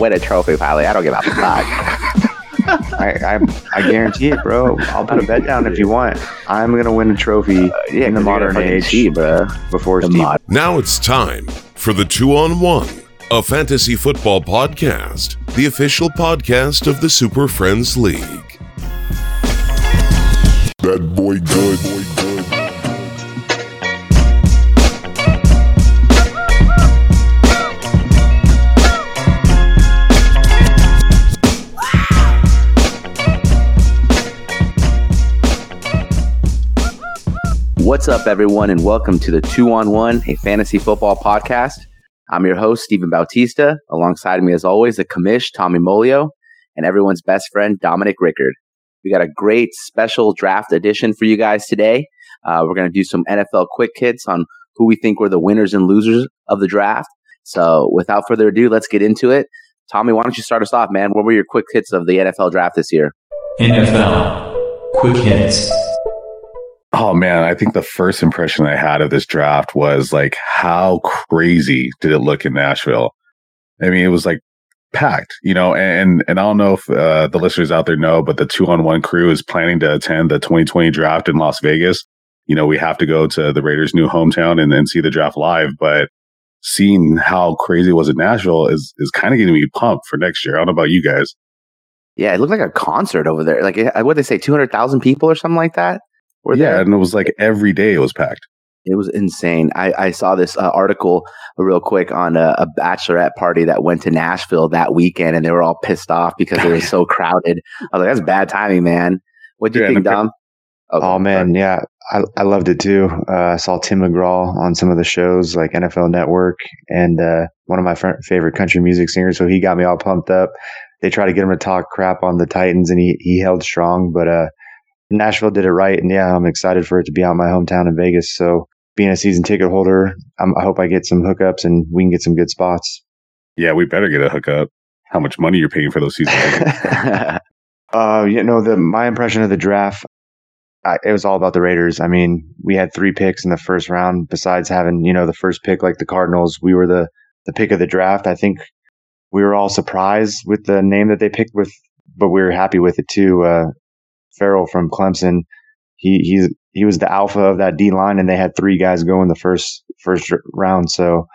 win a trophy, Pilot. I don't give a fuck. I, I I guarantee it, bro. I'll put a bet down if you want. I'm gonna win a trophy uh, yeah, in the 'cause you're modern age cheat, bro. before The Steve. mod. Now it's time for the two on one, a fantasy football podcast, the official podcast of the Super Friends League. That boy good. What's up, everyone, and welcome to the Two on One, a fantasy football podcast. I'm your host, Stephen Bautista. Alongside me, as always, the commish, Tommy Molio, and everyone's best friend, Dominic Rickard. We got a great special draft edition for you guys today. Uh, we're going to do some NFL quick hits on who we think were the winners and losers of the draft. So, without further ado, let's get into it. Tommy, why don't you start us off, man? What were your quick hits of the NFL draft this year? NFL Quick Hits. Oh man, I think the first impression I had of this draft was like, how crazy did it look in Nashville? I mean, it was like packed, you know, and and I don't know if uh, the listeners out there know, but the two on one crew is planning to attend the 2020 draft in Las Vegas. You know, we have to go to the Raiders' new hometown and then see the draft live, but seeing how crazy it was in Nashville is is kind of getting me pumped for next year. I don't know about you guys. Yeah, it looked like a concert over there. Like, what they say, 200,000 people or something like that? Were yeah, there? and it was like every day it was packed. It was insane. I, I saw this uh, article real quick on a, a bachelorette party that went to Nashville that weekend, and they were all pissed off because it was so crowded. I was like, "That's bad timing, man." What do you Yeah, think, the- Dom? Oh man, yeah, I, I loved it too. Uh, I saw Tim McGraw on some of the shows like NFL Network and uh, one of my fr- favorite country music singers. So he got me all pumped up. They tried to get him to talk crap on the Titans, and he he held strong. But uh, Nashville did it right, and yeah, I'm excited for it to be out in my hometown in Vegas. So being a season ticket holder, I'm, I hope I get some hookups and we can get some good spots. Yeah, we better get a hookup. How much money you're paying for those season tickets? Uh, you know, the my impression of the draft, I, it was all about the Raiders. I mean, we had three picks in the first round. Besides having, you know, the first pick like the Cardinals, we were the the pick of the draft. I think we were all surprised with the name that they picked with, but we were happy with it too. Uh, Ferrell from Clemson, he he's he was the alpha of that D line, and they had three guys go in the first first round. So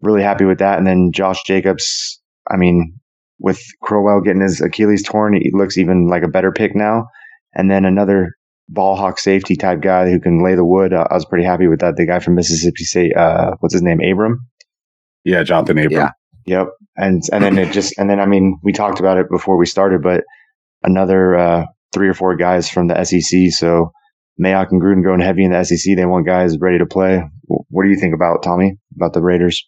really happy with that. And then Josh Jacobs, I mean, with Crowell getting his Achilles torn, he looks even like a better pick now. And then another ball hawk safety type guy who can lay the wood. Uh, I was pretty happy with that. The guy from Mississippi State, uh, what's his name? Abram. yeah, Jonathan Abram. Yeah. Yep. And and then it just and then I mean we talked about it before we started, but another uh, three or four guys from the SEC. So Mayock and Gruden going heavy in the SEC. They want guys ready to play. What do you think about Tommy about the Raiders?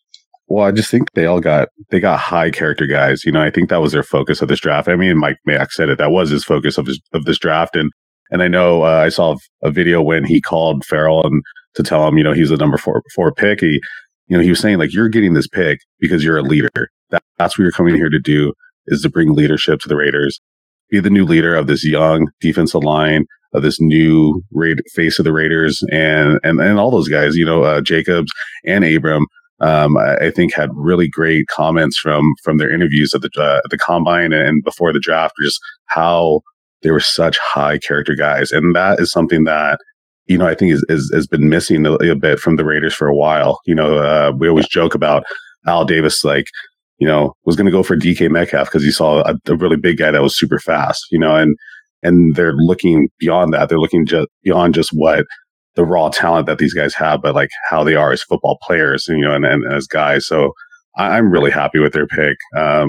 Well, I just think they all got they got high character guys. You know, I think that was their focus of this draft. I mean, Mike Mayock said it. That was his focus of his of this draft. And and I know uh, I saw a video when he called Ferrell and to tell him, you know, he's the number four four pick. He, you know, he was saying like, you're getting this pick because you're a leader. That, that's what you're coming here to do is to bring leadership to the Raiders. Be the new leader of this young defensive line of this new face of the Raiders and and and all those guys. You know, uh, Jacobs and Abram um, I, I think had really great comments from from their interviews at the uh, the combine and before the draft, just how they were such high character guys, and that is something that you know I think is, is has been missing a, a bit from the Raiders for a while. You know, uh, we always joke about Al Davis, like you know, was going to go for DK Metcalf because he saw a, a really big guy that was super fast. You know, and and they're looking beyond that. They're looking just beyond just what the raw talent that these guys have, but like how they are as football players, you know, and, and as guys. So I, I'm really happy with their pick. Um,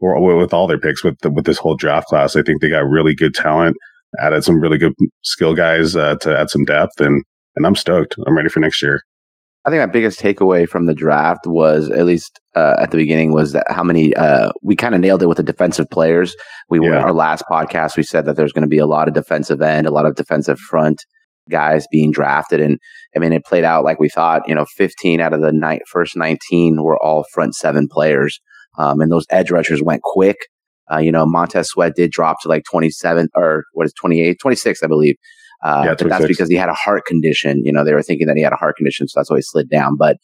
or with all their picks with the, with this whole draft class, I think they got really good talent, added some really good skill guys uh, to add some depth, and and I'm stoked. I'm ready for next year. I think my biggest takeaway from the draft was, at least uh, at the beginning, was that how many uh, we kind of nailed it with the defensive players. We were our last podcast. We said that there's going to be a lot of defensive end, a lot of defensive front guys being drafted, and I mean it played out like we thought. You know, 15 out of the ni- first 19 were all front seven players, um, and those edge rushers went quick. Uh, you know, Montez Sweat did drop to like 27 or what is 28, 26, I believe. Uh, Yeah, but that's 26. because he had a heart condition. You know, they were thinking that he had a heart condition, so that's why he slid down. But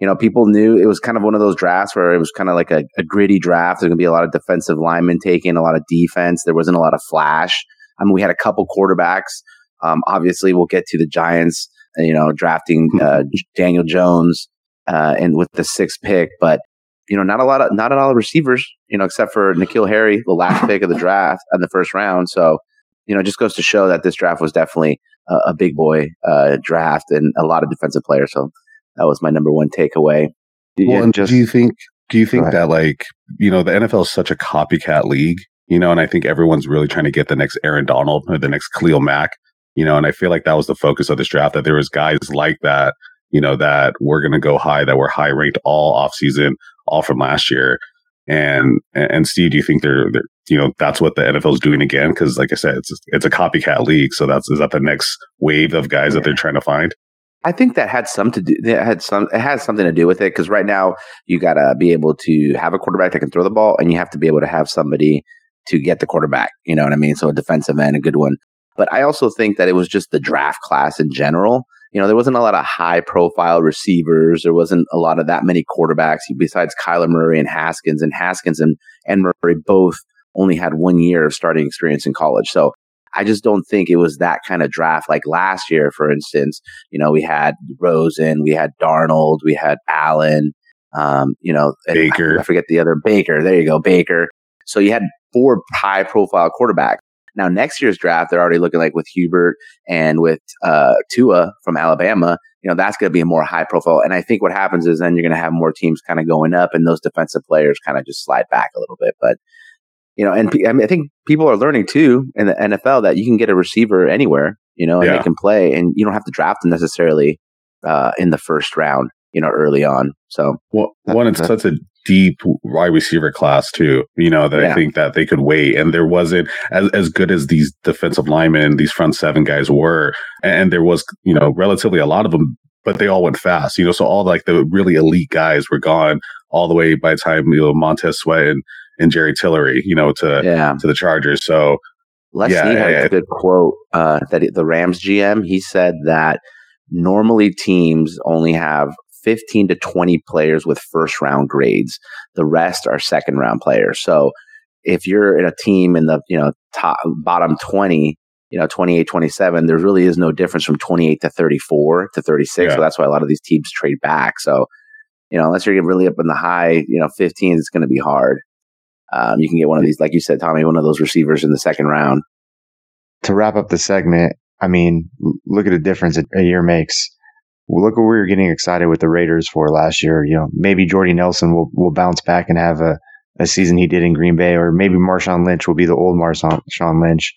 you know, people knew it was kind of one of those drafts where it was kind of like a, a gritty draft. There's going to be a lot of defensive linemen taken, a lot of defense. There wasn't a lot of flash. I mean, we had a couple quarterbacks. Um, obviously, we'll get to the Giants, uh, you know, drafting uh, Daniel Jones uh, and with the sixth pick, but you know, not a lot of not a lot of receivers, you know, except for N'Keal Harry, the last pick of the draft and the first round. So, you know, it just goes to show that this draft was definitely a, a big boy uh, draft and a lot of defensive players. So that was my number one takeaway. Well, and just do you think do you think that like you know the NFL is such a copycat league, you know, and I think everyone's really trying to get the next Aaron Donald or the next Khalil Mack, you know, and I feel like that was the focus of this draft that there was guys like that, you know, that were going to go high that were high ranked all off season, all from last year. And and Steve, do you think they're, they're you know that's what the NFL is doing again? Because like I said, it's it's a copycat league, so that's is that the next wave of guys that they're trying to find? I think that had some to do. That had some. It has something to do with it because right now you got to be able to have a quarterback that can throw the ball, and you have to be able to have somebody to get the quarterback. You know what I mean? So a defensive end, a good one. But I also think that it was just the draft class in general. You know, there wasn't a lot of high profile receivers. There wasn't a lot of that many quarterbacks besides Kyler Murray and Haskins. And Haskins and, and Murray both only had one year of starting experience in college. So I just don't think it was that kind of draft. Like last year, for instance, you know, we had Rosen, we had Darnold, we had Allen, um, you know, Baker. I, I forget the other Baker. There you go, Baker. So you had four high profile quarterbacks. Now, next year's draft, they're already looking like with Hubert and with uh, Tua from Alabama. You know, that's going to be a more high profile. And I think what happens is then you're going to have more teams kind of going up, and those defensive players kind of just slide back a little bit. But you know, and I mean, I think people are learning too in the NFL that you can get a receiver anywhere, you know, and Yeah. they can play, and you don't have to draft them necessarily uh, in the first round, you know, early on. So Well, one, it's such a deep wide receiver class too. You know that Yeah. I think that they could wait, and there wasn't as as good as these defensive linemen, these front seven guys were, and there was you know relatively a lot of them, but they all went fast. You know, so all like the really elite guys were gone all the way by the time you know Montez Sweat and, and Jerry Tillery, you know, to yeah, to the Chargers. So Les Yeah, had yeah, a good quote uh, that the Rams GM he said that normally teams only have 15 to 20 players with first round grades. The rest are second round players. So if you're in a team in the you know top bottom 20, you know 28, 27, there really is no difference from 28 to 34 to 36. Yeah. So that's why a lot of these teams trade back. So you know unless you're really up in the high you know 15, it's going to be hard. Um, you can get one of these, like you said, Tommy, one of those receivers in the second round. to wrap up the segment, I mean, look at the difference a year makes. Look what we were getting excited with the Raiders for last year. You know, maybe Jordy Nelson will, will bounce back and have a, a season he did in Green Bay, or maybe Marshawn Lynch will be the old Marshawn Lynch.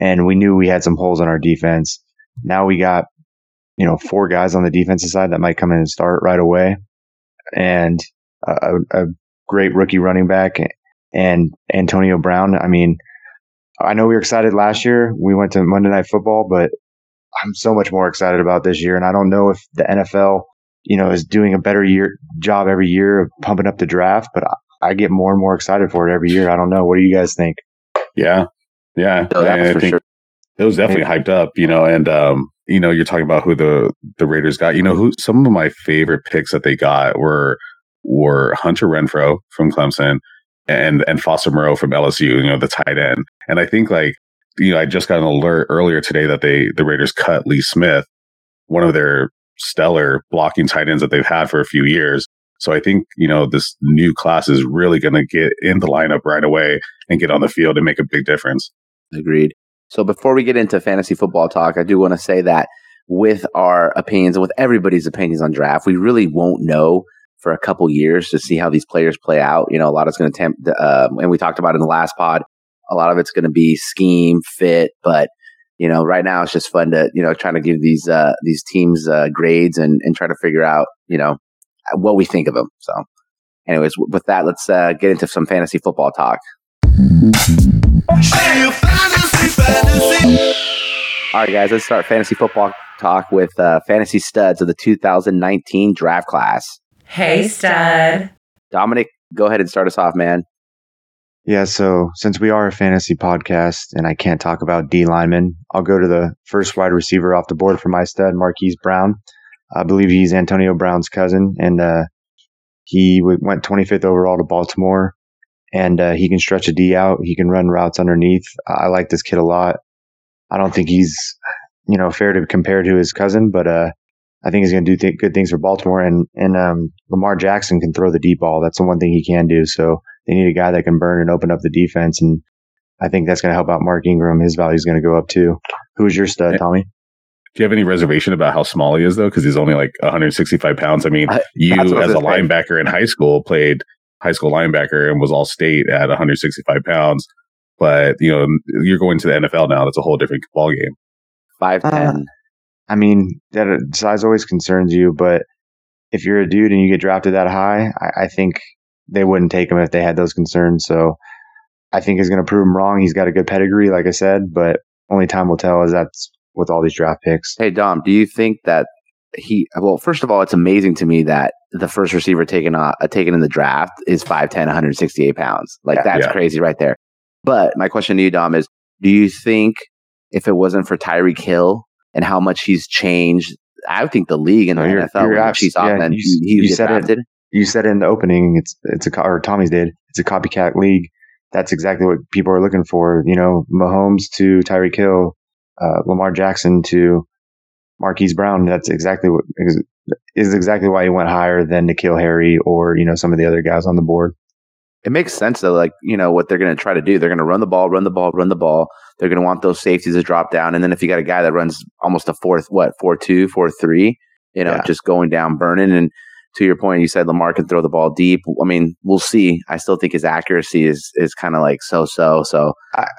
And we knew we had some holes on our defense. Now we got, you know, four guys on the defensive side that might come in and start right away. And a a great rookie running back and Antonio Brown. I mean, I know we were excited last year. We went to Monday Night Football, but I'm so much more excited about this year. And I don't know if the NFL, you know, is doing a better year job every year of pumping up the draft, but I, I get more and more excited for it every year. I don't know. What do you guys think? yeah, yeah, So that's I think sure. it was definitely hyped up, you know, and um, you know, you're talking about who the the Raiders got. You know, who some of my favorite picks that they got were were Hunter Renfrow from Clemson and and Foster Moreau from LSU, you know, the tight end. And I think like you know, I just got an alert earlier today that they the Raiders cut Lee Smith, one of their stellar blocking tight ends that they've had for a few years. So I think, you know, this new class is really going to get in the lineup right away and get on the field and make a big difference. Agreed. So before we get into fantasy football talk, I do want to say that with our opinions and with everybody's opinions on draft, we really won't know for a couple years to see how these players play out. You know, a lot it's going to tempt, uh, and we talked about in the last pod, a lot of it's going to be scheme, fit, but you know, right now it's just fun to, you know, trying to give these, uh, these teams, uh, grades and, and try to figure out, you know, what we think of them. So anyways, with that, let's, uh, get into some fantasy football talk. All right, guys, let's start fantasy football talk with uh, fantasy studs of the 2019 draft class. Hey, stud. Dominic, go ahead and start us off, man. Yeah, so since we are a fantasy podcast and I can't talk about D linemen, I'll go to the first wide receiver off the board for my stud, Marquise Brown. I believe he's Antonio Brown's cousin, and uh, he went 25th overall to Baltimore. And uh, he can stretch a D out. He can run routes underneath. I like this kid a lot. I don't think he's, you know, fair to compare to his cousin, but uh, I think he's going to do th- good things for Baltimore. And and um, Lamar Jackson can throw the deep ball. That's the one thing he can do. So they need a guy that can burn and open up the defense. And I think that's going to help out Mark Ingram. His value is going to go up too. Who is your stud, Tommy? Do you have any reservation about how small he is though? Because he's only like 165 pounds. I mean, you as a linebacker in high school played high school linebacker and was all state at 165 pounds. But you know, you're going to the NFL now. That's a whole different ball game. Five ten. Uh, I mean, that size always concerns you, but if you're a dude and you get drafted that high, I, I think they wouldn't take him if they had those concerns. So I think he's going to prove him wrong. He's got a good pedigree, like I said, but only time will tell as that's with all these draft picks. Hey, Dom, do you think that he, well, first of all, it's amazing to me that the first receiver taken, uh, taken in the draft is 5'10, 168 pounds. Like, yeah, that's yeah. crazy right there. But my question to you, Dom, is do you think if it wasn't for Tyreek Hill and how much he's changed, I think the league and the you're, NFL, you're abs- yeah, you, he, you said drafted. It, you said it in the opening. It's it's a or Tommy's did. It's a copycat league. That's exactly what people are looking for. You know, Mahomes to Tyreek Hill, uh, Lamar Jackson to Marquise Brown. That's exactly what is exactly why he went higher than N'Keal Harry or you know some of the other guys on the board. It makes sense though. Like you know what they're going to try to do. They're going to run the ball, run the ball, run the ball. They're going to want those safeties to drop down, and then if you got a guy that runs almost a fourth, what four two, four three, you know, yeah. just going down, burning, and to your point, you said Lamar can throw the ball deep. I mean, we'll see. I still think his accuracy is is kind of like so so. So,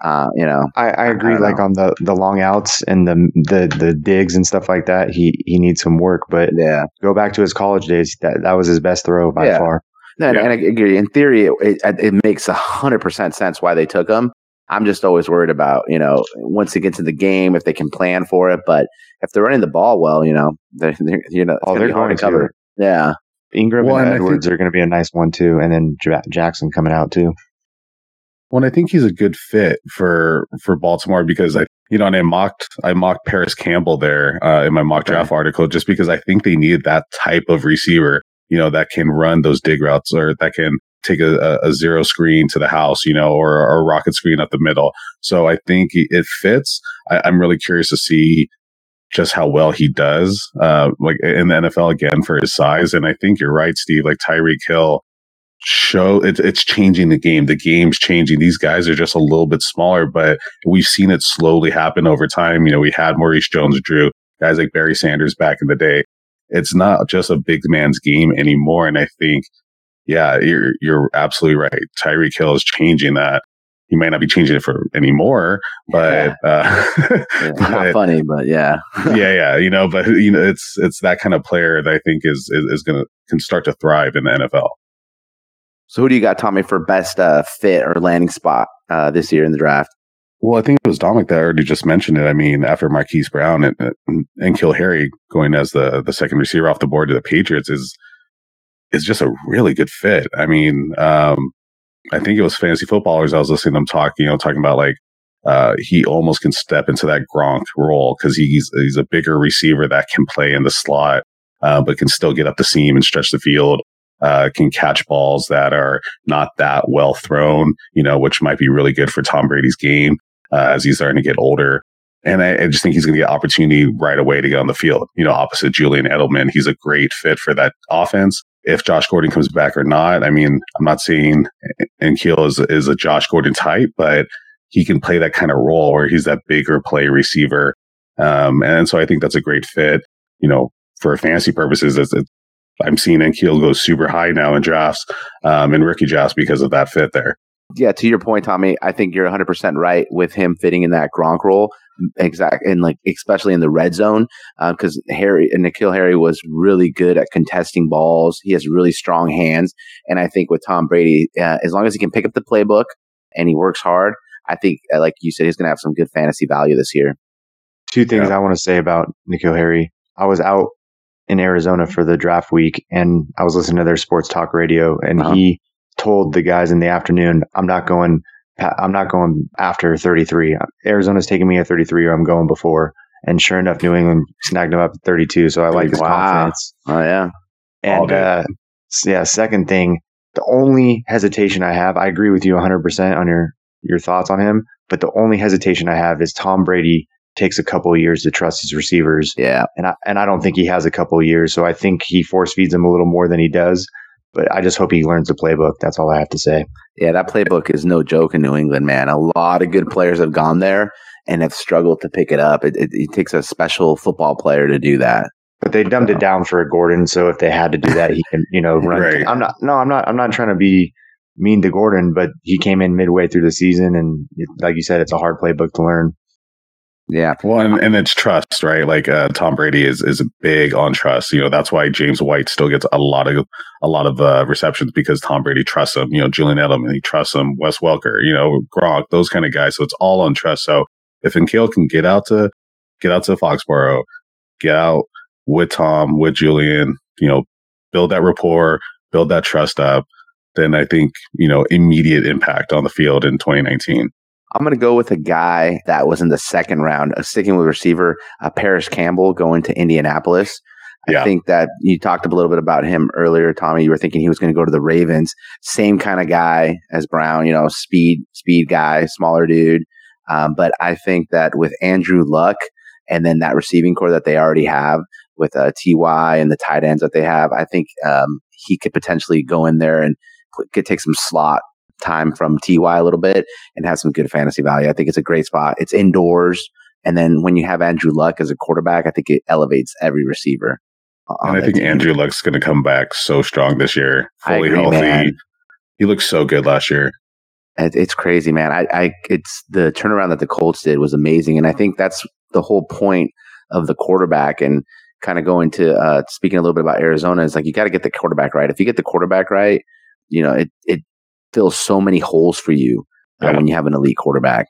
uh, you know, I, I agree. I like know. on the the long outs and the the the digs and stuff like that, he he needs some work. But yeah, go back to his college days. That that was his best throw by yeah. far. No, yeah. and I agree. In theory, it, it, it makes a hundred percent sense why they took him. I'm just always worried about, you know, once it gets in the game, if they can plan for it. But if they're running the ball well, you know, they're, they're you know, oh, they're going to cover. Yeah. Ingram well, and, and Edwards think, are going to be a nice one too, and then J- Jackson coming out too. Well, I think he's a good fit for for Baltimore because I, you know, and I mocked I mocked Parris Campbell there uh, in my mock draft right. article just because I think they need that type of receiver, you know, that can run those dig routes or that can take a, a zero screen to the house, you know, or, or a rocket screen up the middle. So I think it fits. I, I'm really curious to see just how well he does, uh, like in the NFL again for his size. And I think you're right, Steve. Like Tyreek Hill, show it, it's changing the game. The game's changing. These guys are just a little bit smaller, but we've seen it slowly happen over time. You know, we had Maurice Jones-Drew, guys like Barry Sanders back in the day. It's not just a big man's game anymore. And I think, yeah, you're you're absolutely right. Tyreek Hill is changing that he might not be changing it for anymore, but, yeah. uh, yeah, but not funny, but yeah, yeah, yeah, you know, but you know, it's it's that kind of player that I think is is, is going to can start to thrive in the NFL. So, who do you got, Tommy, for best uh, fit or landing spot uh, this year in the draft? Well, I think it was Dominic that already just mentioned it. I mean, after Marquise Brown and, and N'Keal Harry going as the the second receiver off the board to the Patriots is is just a really good fit. I mean, um, I think it was fantasy footballers. I was listening to them talk, you know, talking about like, uh, he almost can step into that Gronk role because he's, he's a bigger receiver that can play in the slot, uh, but can still get up the seam and stretch the field. Uh, can catch balls that are not that well thrown, you know, which might be really good for Tom Brady's game, uh, as he's starting to get older. And I, I just think he's going to get opportunity right away to get on the field. You know, opposite Julian Edelman, he's a great fit for that offense if Josh Gordon comes back or not. I mean, I'm not saying N'Keal is, is a Josh Gordon type, but he can play that kind of role where he's that bigger play receiver. Um, and so I think that's a great fit, you know, for fantasy purposes. It's, it's, I'm seeing N'Keal go super high now in drafts, um, in rookie drafts because of that fit there. Yeah, to your point, Tommy, I think you're 100% right with him fitting in that Gronk role exact and like especially in the red zone because uh, Harry and N'Keal Harry was really good at contesting balls. He has really strong hands, and I think with Tom Brady, uh, as long as he can pick up the playbook and he works hard, I think uh, like you said, he's going to have some good fantasy value this year. Two things yeah. I want to say about N'Keal Harry. I was out in Arizona for the draft week, and I was listening to their sports talk radio, and uh-huh. he told the guys in the afternoon, I'm not going. I'm not going after 33. Arizona's taking me at 33, or I'm going before. And sure enough, New England snagged him up at 32. So I like his Wow. confidence. Oh yeah. And uh, yeah, second thing, the only hesitation I have, I agree with you 100% on your your thoughts on him, but the only hesitation I have is Tom Brady takes a couple of years to trust his receivers, Yeah. and I and I don't think he has a couple of years, so I think he force feeds them a little more than he does. But I just hope he learns the playbook. That's all I have to say. Yeah, that playbook is no joke in New England, man. A lot of good players have gone there and have struggled to pick it up. It, it, it takes a special football player to do that. But they dumbed it uh, down for Gordon, so if they had to do that, he can, you know, run. Right. I'm not. No, I'm not. I'm not trying to be mean to Gordon, but he came in midway through the season, and like you said, it's a hard playbook to learn. Yeah. Well, and, and it's trust, right? Like uh, Tom Brady is is big on trust. You know, that's why James White still gets a lot of a lot of uh, receptions because Tom Brady trusts him. You know, Julian Edelman, he trusts him. Wes Welker, you know, Gronk, those kind of guys. So it's all on trust. So if N'Keal can get out to get out to Foxborough, get out with Tom, with Julian, you know, build that rapport, build that trust up, then I think you know immediate impact on the field in 2019. I'm going to go with a guy that was in the second round, uh, sticking with receiver, uh, Parris Campbell going to Indianapolis. I Yeah. think that you talked a little bit about him earlier, Tommy. You were thinking he was going to go to the Ravens. Same kind of guy as Brown, you know, speed, speed guy, smaller dude. Um, but I think that with Andrew Luck and then that receiving corps that they already have with uh, Ty and the tight ends that they have, I think um, he could potentially go in there and put, could take some slot time from Ty a little bit and have some good fantasy value. I think it's a great spot. It's indoors. And then when you have Andrew Luck as a quarterback, I think it elevates every receiver. And I think team. Andrew Luck's going to come back so strong this year, fully agree, healthy. man. He looked so good last year. It's crazy, man. I, I, it's the turnaround that the Colts did was amazing, and I think that's the whole point of the quarterback. And kind of going to uh, speaking a little bit about Arizona is like you got to get the quarterback right. If you get the quarterback right, you know it it fills so many holes for you uh, Yeah. when you have an elite quarterback.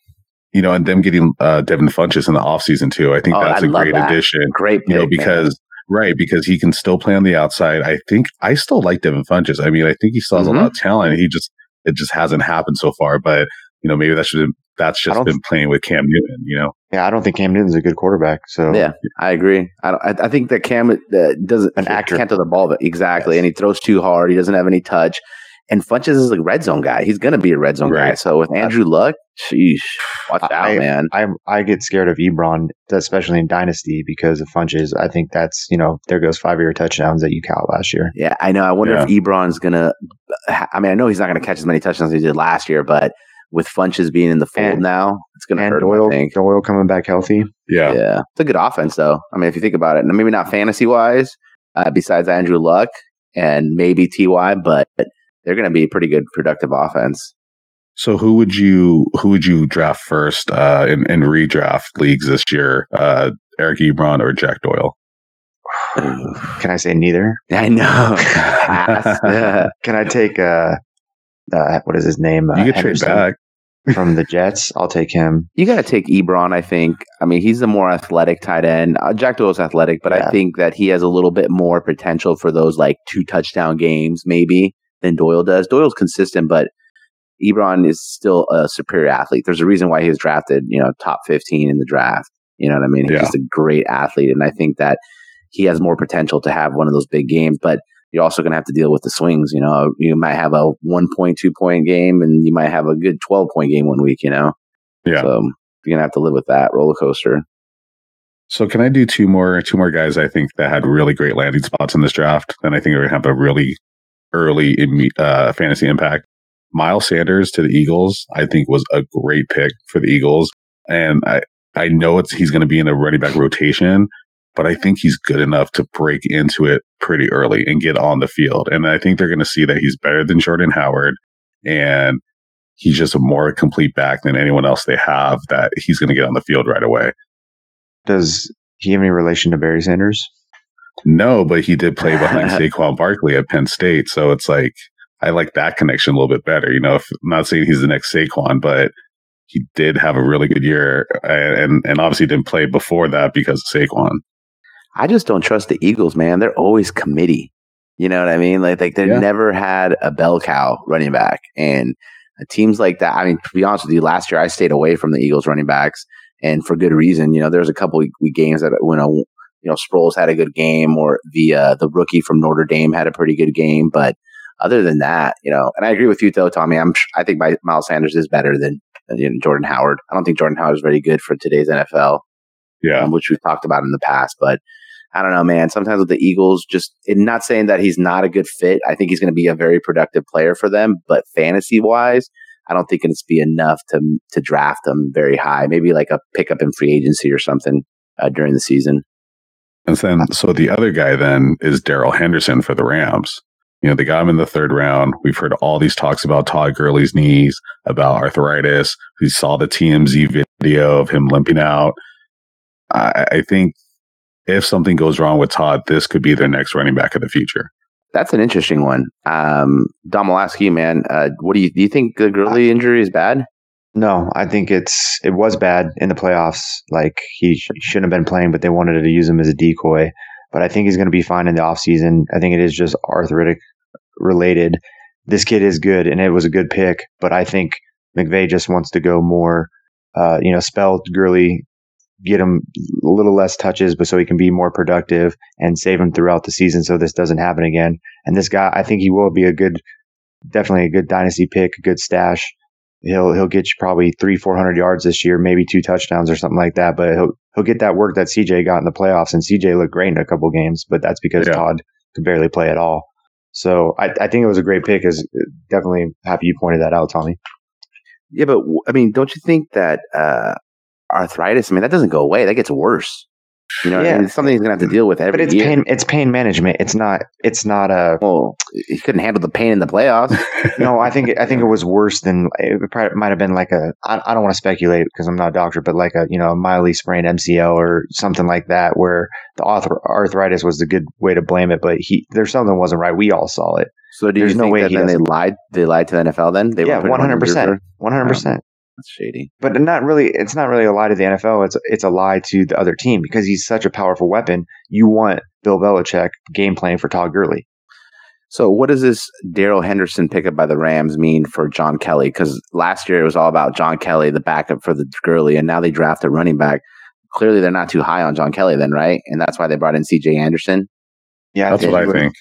You know, and them getting uh, Devin Funchess in the offseason too. I think Oh, that's I a great that. addition. Great, You know, pick, man. because right because he can still play on the outside. I think I still like Devin Funchess. I mean, I think he still has Mhm. a lot of talent. He just it just hasn't happened so far. But you know, maybe that should that's just been playing with Cam Newton. You know, Yeah, I don't think Cam Newton's a good quarterback. So Yeah, I agree. I, don't, I, I think that Cam uh, doesn't An can't- actor. can't throw the ball but exactly, Yes. and he throws too hard. He doesn't have any touch. And Funchess is a red zone guy. He's going to be a red zone guy. So with Andrew Luck, sheesh, watch out, I- man. I I get scared of Ebron, especially in Dynasty, because of Funchess. I think that's you know there goes five year touchdowns that you count last year. Yeah, I know. I wonder if Ebron's going to. I mean, I know he's not going to catch as many touchdowns as he did last year, but with Funchess being in the fold And- now, it's going to And hurt him. Doyle, I think. Doyle coming back healthy. yeah, Yeah, it's a good offense, though. I mean, if you think about it, maybe not fantasy wise, uh, besides Andrew Luck and maybe Ty, but they're going to be a pretty good productive offense. So who would you who would you draft first uh, in, in redraft leagues this year? Uh, Eric Ebron or Jack Doyle? Can I say neither? I know. Can I take uh, uh what is his name? Uh, You get trade back. from the Jets. I'll take him. you got to take Ebron, I think. I mean, he's the more athletic tight end. Uh, Jack Doyle's athletic, but I think that he has a little bit more potential for those like two touchdown games, maybe, than Doyle does. Doyle's consistent, but Ebron is still a superior athlete. There's a reason why he was drafted, you know, top 15 in the draft. You know what I mean? He's Yeah. just a great athlete. And I think that he has more potential to have one of those big games, but you're also going to have to deal with the swings. You know, you might have a one point, two point game, and you might have a good 12 point game one week, you know? Yeah. So you're going to have to live with that roller coaster. So can I do two more two more guys I think that had really great landing spots in this draft? And I think we're going to have a really early uh, fantasy impact. Miles Sanders to the Eagles, I think was a great pick for the Eagles, and I I know it's he's going to be in a running back rotation, but I think he's good enough to break into it pretty early and get on the field. And I think they're going to see that he's better than Jordan Howard, and he's just a more complete back than anyone else they have. That he's going to get on the field right away. Does he have any relation to Barry Sanders? No, but he did play behind Saquon Barkley at Penn State. So it's like, I like that connection a little bit better. You know, if, I'm not saying he's the next Saquon, but he did have a really good year and, and obviously didn't play before that because of Saquon. I just don't trust the Eagles, man. They're always committee. You know what I mean? Like, like they Yeah. never had a bell cow running back, and teams like that. I mean, to be honest with you, last year I stayed away from the Eagles running backs, and for good reason. You know, there was a couple of games that when a you know Sproles had a good game, or the uh, the rookie from Notre Dame had a pretty good game, but other than that, you know, and I agree with you though, Tommy. I'm I think my, Miles Sanders is better than you know, Jordan Howard. I don't think Jordan Howard is very good for today's NFL Yeah. um, which we've talked about in the past. But I don't know, man. Sometimes with the Eagles, just not saying that he's not a good fit. I think he's going to be a very productive player for them. But fantasy wise, I don't think it's be enough to to draft him very high. Maybe like a pickup in free agency or something uh, during the season. And then, so the other guy then is Darrell Henderson for the Rams. You know, they got him in the third round. We've heard all these talks about Todd Gurley's knees, about arthritis. We saw the TMZ video of him limping out. I, I think if something goes wrong with Todd, this could be their next running back of the future. That's an interesting one. Um, Dom, man. Uh, what do you do? You think the Gurley injury is bad? No, I think it's it was bad in the playoffs. Like he, sh- shouldn't have been playing, but they wanted to use him as a decoy. But I think he's going to be fine in the offseason. I think it is just arthritic related. This kid is good, and it was a good pick. But I think McVay just wants to go more, uh, you know, spell Gurley, get him a little less touches, but so he can be more productive and save him throughout the season, so this doesn't happen again. And this guy, I think he will be a good, definitely a good dynasty pick, a good stash he'll he'll get you probably three four hundred yards this year, maybe two touchdowns or something like that. But he'll he'll get that work that CJ got in the playoffs, and CJ looked great in a couple games, but that's because Yeah. Todd could barely play at all. So I, I think it was a great pick. Is definitely happy you pointed that out, Tommy. Yeah, but I mean, don't you think that uh, arthritis? I mean, that doesn't go away. That gets worse. You know, Yeah. it's something he's gonna have to deal with every But it's year. pain. It's pain management. It's not. It's not a. Well, he couldn't handle the pain in the playoffs. No, I think I think it was worse than it might have been like a. I, I don't want to speculate because I'm not a doctor, but like a you know a mildly sprained MCL or something like that, where the arth- arthritis was the good way to blame it. But he there's something wasn't right. We all saw it. So do There's you no way that he then they lied? They lied to the NFL. Then they yeah, one on hundred percent, one hundred percent. That's shady. But not really. It's not really a lie to the NFL. It's it's a lie to the other team because he's such a powerful weapon. You want Bill Belichick game planning for Todd Gurley. So what does this Darrell Henderson pickup by the Rams mean for John Kelly? Because last year it was all about John Kelly, the backup for the Gurley, and now they draft a running back. Clearly, they're not too high on John Kelly, then, right? And that's why they brought in C.J. Anderson. Yeah, That's what I think.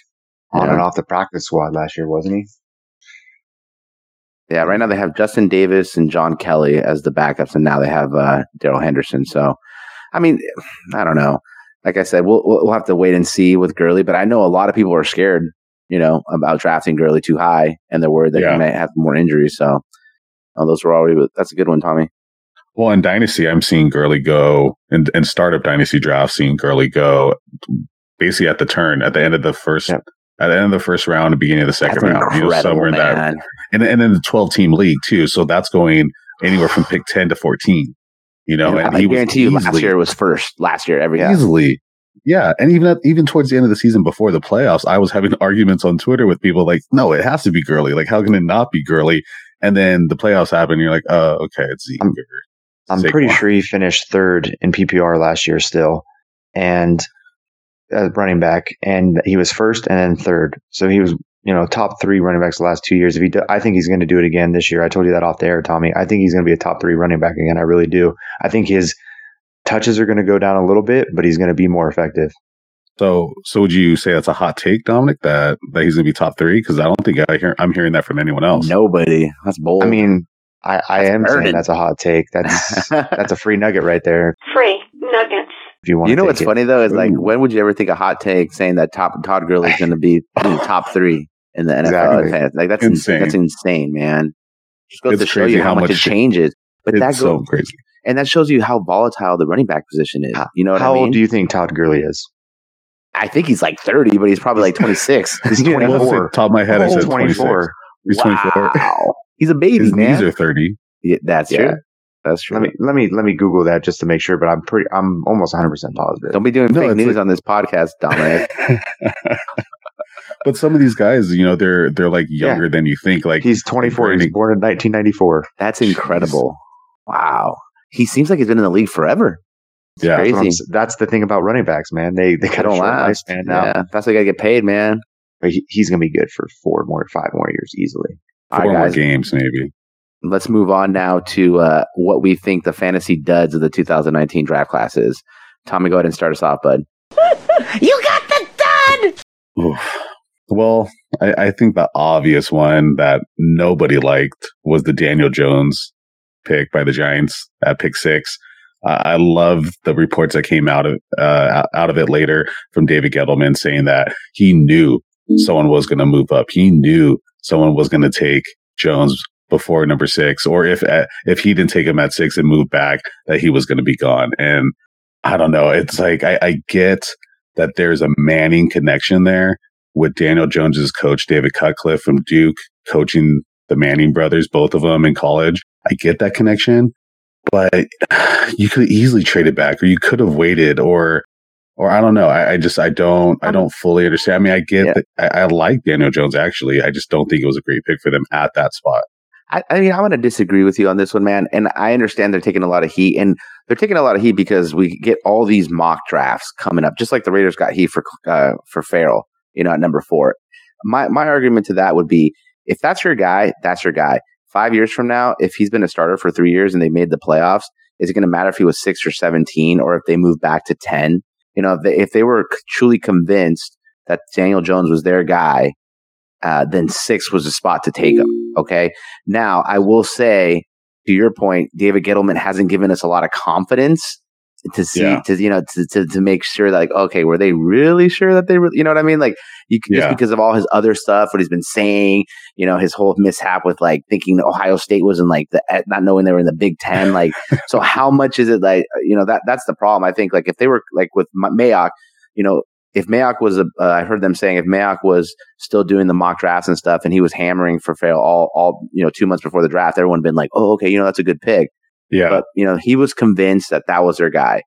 On Yeah. and off the practice squad last year, wasn't he? Yeah, right now they have Justin Davis and John Kelly as the backups, and now they have uh, Darrell Henderson. So, I mean, I don't know. Like I said, we'll we'll have to wait and see with Gurley, but I know a lot of people are scared, you know, about drafting Gurley too high, and they're worried that Yeah. he might have more injuries. So, oh, those were already. That's a good one, Tommy. Well, in Dynasty, I'm seeing Gurley go, and in startup Dynasty draft, seeing Gurley go basically at the turn, at the end of the first, Yep. At the end of the first round, the beginning of the second That's round, you know, somewhere in that, and and then the 12 team league too. So that's going anywhere from pick 10 to 14. You know, And and I he was guarantee you, last year was first. Last year, every year. easily. Yeah, and even at, even towards the end of the season before the playoffs, I was having arguments on Twitter with people like, "No, it has to be Gurley. Like, how can it not be Gurley?" And then the playoffs happen, and you're like, "Oh, okay, it's Zeke." I'm- I'm Saquon." pretty sure he finished third in PPR last year still, and as running back, and he was first and then third. So he was, you know, top three running backs the last two years. If he, do, I think he's going to do it again this year. I told you that off the air, Tommy. I think he's going to be a top three running back again. I really do. I think his touches are going to go down a little bit, but he's going to be more effective. So, so would you say that's a hot take, Dominic? That that he's going to be top three? Because I don't think I hear I'm hearing that from anyone else. Nobody. That's bold. I mean, I, I That's am saying that's a hot take. That's that's a free nugget right there. Free nuggets. If you want, you know what's it. funny though is like, Ooh. when would you ever think a hot take saying that top Todd Gurley is going to be in the top three in the NFL? Exactly. Like that's Insane. That's insane, man. Just goes It's to show you how, how much, it changes. But that so crazy. and that shows you how volatile the running back position is. You know what How I mean? old do you think Todd Gurley is? I think he's like thirty, but he's probably like twenty six. He's Well, let's say 24. top of my head, I said 26. 24. He's 24. Wow, he's a baby, His man. knees are 30. Yeah, that's Yeah. true. That's true. Let me let me let me Google that just to make sure, but I'm pretty I'm almost 100 percent positive. Don't be doing No, fake news like- on this podcast, Dominic. but some of these guys, you know, they're they're like Yeah. younger than you think. Like He's 24. He's born in 1994. That's incredible. Wow. He seems like he's been in the league forever. It's Yeah. That's, crazy. s- that's the thing about running backs, man. They they They got a don't short last. lifespan now. Yeah, that's why they got to get paid, man. but he, he's going to be good for four more, five more years easily. Four All right, more guys. games, maybe. Let's move on now to uh, what we think the fantasy duds of the 2019 draft class is. Tommy, go ahead and start us off, bud. You got the dud! Oof. Well, I, I think the obvious one that nobody liked was the Daniel Jones pick by the Giants at pick six. Uh, I love the reports that came out of uh, out of it later from David Gettleman saying that he knew someone was going to move up. He knew someone was going to take Jones before number six, or if at, if he didn't take him at six and move back, that he was going to be gone. And I don't know. It's like I, I get that there's a Manning connection there with Daniel Jones's coach David Cutcliffe from Duke coaching the Manning brothers, both of them in college. I get that connection, but you could easily trade it back, or you could have waited, or or I don't know. I, I just I don't I don't fully understand. I mean, I get Yeah. that I, I like Daniel Jones actually. I just don't think it was a great pick for them at that spot. I, I mean, I'm going to disagree with you on this one, man. And I understand they're taking a lot of heat, and they're taking a lot of heat because we get all these mock drafts coming up, just like the Raiders got heat for uh, for Ferrell, you know, at number four. My my argument to that would be, if that's your guy, that's your guy. Five years from now, if he's been a starter for three years and they made the playoffs, is it going to matter if he was six or seventeen, or if they move back to ten? You know, if they, if they were truly convinced that Daniel Jones was their guy, uh, then six was the spot to take him. Okay. Now, I will say, to your point, David Gettleman hasn't given us a lot of confidence to see, Yeah. to, you know, to, to, to make sure that, like, okay, were they really sure that they were, you know what I mean? Like, you can, just because of all his other stuff, what he's been saying, you know, his whole mishap with like thinking Ohio State was in like the, eh, not knowing they were in the Big Ten. Like, so how much is it like, you know, that, that's the problem. I think, like, if they were like with Ma- Mayock, you know, if Mayock was a, uh, I heard them saying if Mayock was still doing the mock drafts and stuff, and he was hammering for Ferrell all, all you know, two months before the draft, everyone been like, oh, okay, you know, that's a good pick. Yeah, But you know, he was convinced that that was their guy.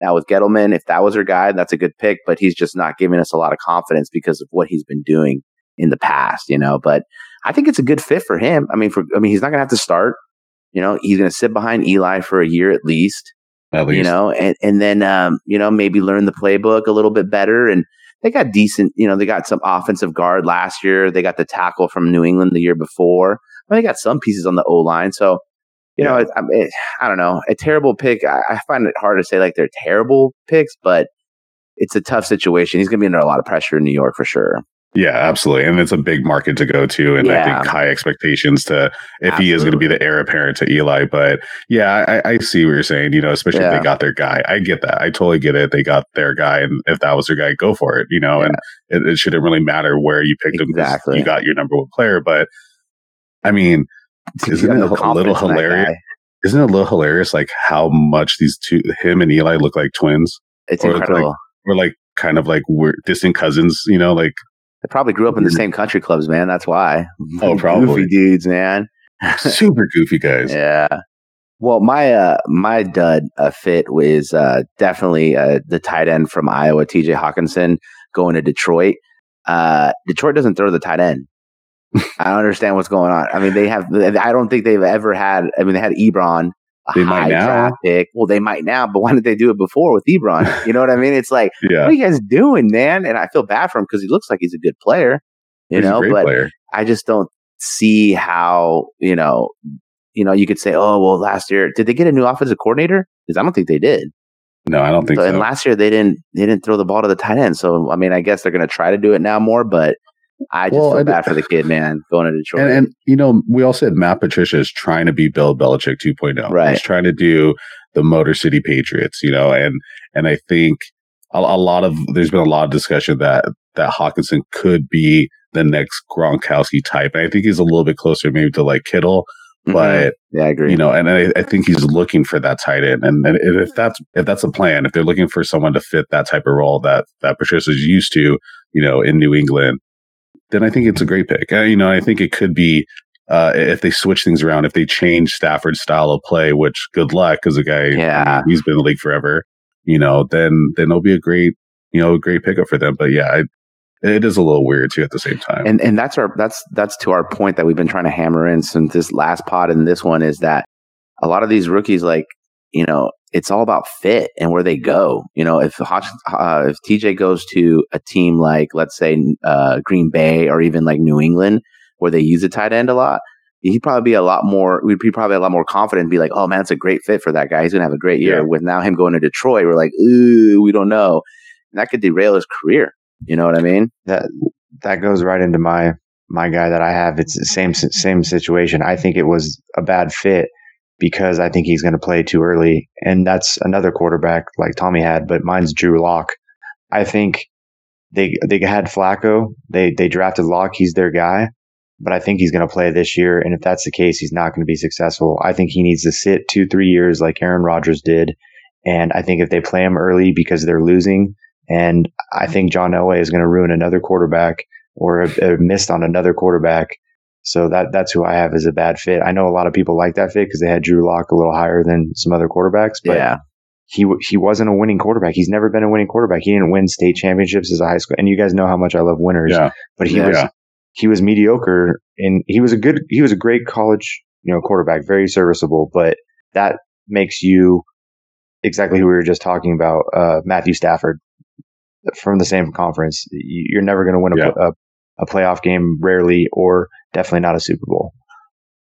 Now with Gettleman, if that was their guy, that's a good pick. But he's just not giving us a lot of confidence because of what he's been doing in the past, you know. But I think it's a good fit for him. I mean, for I mean, he's not going to have to start. You know, he's going to sit behind Eli for a year at least at least you know, and, and then, um, you know, maybe learn the playbook a little bit better. And they got decent, you know, they got some offensive guard last year. They got the tackle from New England the year before. Well, they got some pieces on the O line. So, you know, it, I, it, I don't know, a terrible pick. I, I find it hard to say like they're terrible picks, but it's a tough situation. He's going to be under a lot of pressure in New York for sure. Yeah, absolutely. And it's a big market to go to. And I think high expectations to if he is going to be the heir apparent to Eli. But yeah, I, I see what you're saying, you know, especially if they got their guy. I get that. I totally get it. They got their guy. And if that was their guy, go for it, you know, and it, it shouldn't really matter where you picked him. Exactly. You got your number one player. But I mean, isn't it a little confidence in that hilarious? Isn't it a little hilarious like how much these two, him and Eli look like twins It's Or look like- or like kind of like we're distant cousins, you know, like they probably grew up in the same country clubs, man. That's why. Oh, probably. Goofy dudes, man. super goofy guys. Yeah. Well, my uh my dud uh, fit was uh definitely uh the tight end from Iowa, TJ Hockenson, going to Detroit. Uh Detroit doesn't throw the tight end. I don't understand what's going on. I mean, they have. I don't think they've ever had. I mean, they had Ebron, They might high now. pick. Well, they might now, but why did they do it before with Ebron? You know what I mean? It's like, Yeah. what are you guys doing, man? And I feel bad for him because he looks like he's a good player. You He's know, but player. I just don't see how you know. You know, you could say, "Oh, well, last year did they get a new offensive coordinator?" Because I don't think they did. No, I don't think So, so. and last year they didn't. They didn't throw the ball to the tight end. So I mean, I guess they're going to try to do it now more. But I just Well, feel bad for the kid, man, going to Detroit. and, and you know, we all said Matt Patricia is trying to be Bill Belichick 2.0. Right. He's trying to do the Motor City Patriots, you know, and and I think a, a lot of there's been a lot of discussion that that Hockenson could be the next Gronkowski type. And I think he's a little bit closer maybe to like Kittle, Mhm. but yeah, I agree. you know, and I, I think he's looking for that tight end. And, and if that's if that's a plan, if they're looking for someone to fit that type of role that that Patricia's used to, you know, in New England, then I think it's a great pick. Uh, you know, I think it could be uh, if they switch things around, if they change Stafford's style of play, which good luck because the guy, Yeah. he's been in the league forever. You know, then then it'll be a great, you know, a great pickup for them. But yeah, I, it is a little weird too at the same time. and and that's our that's that's to our point that we've been trying to hammer in since this last pod and this one is that a lot of these rookies like you know it's all about fit and where they go. You know, if uh, if TJ goes to a team like let's say uh, Green Bay or even like New England where they use a tight end a lot, he'd probably be a lot more. We'd be probably a lot more confident and be like, "Oh man, it's a great fit for that guy. He's gonna have a great year." Yeah. With now him going to Detroit, we're like, "Ooh, we don't know." And that could derail his career. You know what I mean? that that goes right into my my guy that I have. It's the same same situation. I think it was a bad fit because I think he's going to play too early, and that's another quarterback like Tommy had, but mine's Drew Lock. I think they they had Flacco. They they drafted Lock. He's their guy, but I think he's going to play this year. And if that's the case, he's not going to be successful. I think he needs to sit two three years like Aaron Rodgers did. And I think if they play him early because they're losing, and I think John Elway is going to ruin another quarterback or have, have missed on another quarterback. So that that's who I have as a bad fit. I know a lot of people like that fit because they had Drew Lock a little higher than some other quarterbacks, but yeah. he he wasn't a winning quarterback. He's never been a winning quarterback. He didn't win state championships as a high school, and you guys know how much I love winners. Yeah. But he Yeah. was he was mediocre, and he was a good he was a great college you know quarterback, very serviceable. But that makes you exactly who we were just talking about, uh, Matthew Stafford from the same conference. You- You're never going to win a, Yeah. a a playoff game, rarely, or definitely not a Super Bowl.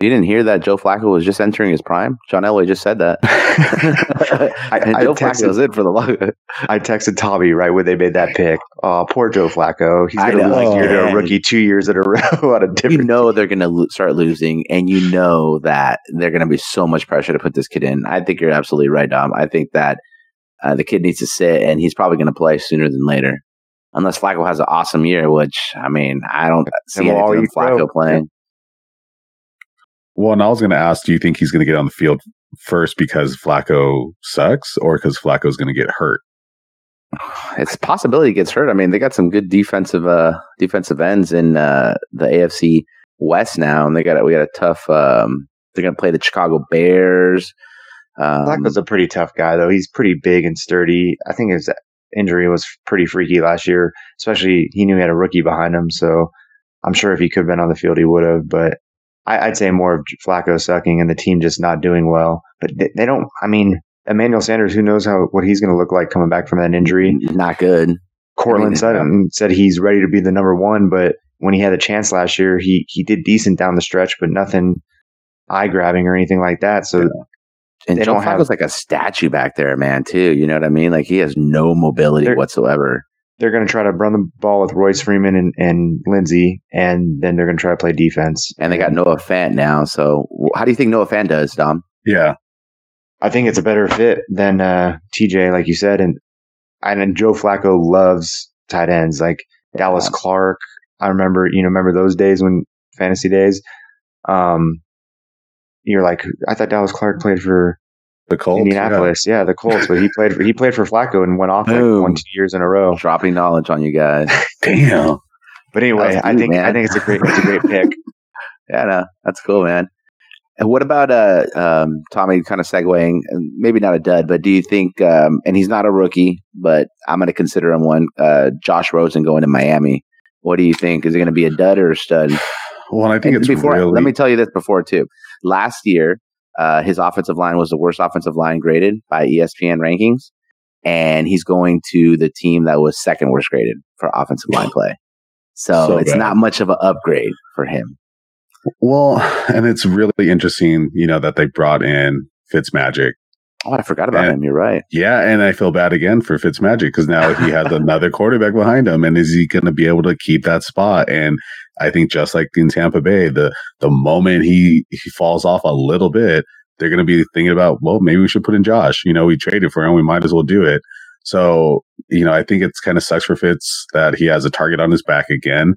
You didn't hear that Joe Flacco was just entering his prime. John Elway just said that. I, and I Joe texted, Flacco's in for the long. I texted Tommy right when they made that pick. Oh, poor Joe Flacco. He's going to lose year to a rookie two years in a row on a different. you know they're going to lo- start losing, and you know that they're going to be so much pressure to put this kid in. I think you're absolutely right, Dom. I think that uh, the kid needs to sit, and he's probably going to play sooner than later, unless Flacco has an awesome year. Which I mean, I don't see we'll all anything of Flacco crow. playing. Well, and I was going to ask, do you think he's going to get on the field first because Flacco sucks or because Flacco's going to get hurt? It's a possibility he gets hurt. I mean, they got some good defensive uh, defensive ends in uh, the AFC West now, and they got we got a tough. Um, they're going to play the Chicago Bears. Um, Flacco's a pretty tough guy, though. He's pretty big and sturdy. I think his injury was pretty freaky last year, especially he knew he had a rookie behind him. So I'm sure if he could have been on the field, he would have. But I, I'd say more of Flacco sucking and the team just not doing well. But they, they don't, I mean, Emmanuel Sanders, who knows how what he's going to look like coming back from that injury. not good. Courtland I mean, said, said he's ready to be the number one, but when he had a chance last year, he, he did decent down the stretch, but nothing eye grabbing or anything like that. So And They Joe don't have- Flacco's like a statue back there, man. Too, you know what I mean? Like he has no mobility They're- whatsoever. they're going to try to run the ball with Royce Freeman and, and Lindsay, and then they're going to try to play defense. And they got Noah Fant now. So how do you think Noah Fant does, Dom? Yeah. I think it's a better fit than uh, TJ, like you said, and and Joe Flacco loves tight ends like Dallas Clark. I remember, you know, remember those days when fantasy days. Um, you're like, I thought Dallas Clark played for The Colts. Indianapolis, yeah. the Colts, but he played for he played for Flacco and went off like Boom. one two years in a row. Dropping knowledge on you guys. Damn. But anyway, That's I you, think I think it's a great it's a great pick. yeah, no, that's cool, man. And what about uh, um, Tommy? Kind of segueing, maybe not a dud, but do you think? Um, and he's not a rookie, but I'm going to consider him one. Uh, Josh Rosen going to Miami. What do you think? Is it going to be a dud or a stud? Well, I think And it's before. really. Let me tell you this before too. Last year, uh, his offensive line was the worst offensive line graded by ESPN rankings, and he's going to the team that was second worst graded for offensive line play. So, So it's bad. not much of an upgrade for him. well, and it's really interesting, you know, that they brought in Fitzmagic. Oh, I forgot about Yeah. him. You're right. Yeah, and I feel bad again for Fitzmagic because now he has another quarterback behind him, and is he going to be able to keep that spot? And I think just like in Tampa Bay, the the moment he he falls off a little bit, they're going to be thinking about, well, maybe we should put in Josh. You know, we traded for him, we might as well do it. So, you know, I think it's kind of sucks for Fitz that he has a target on his back again,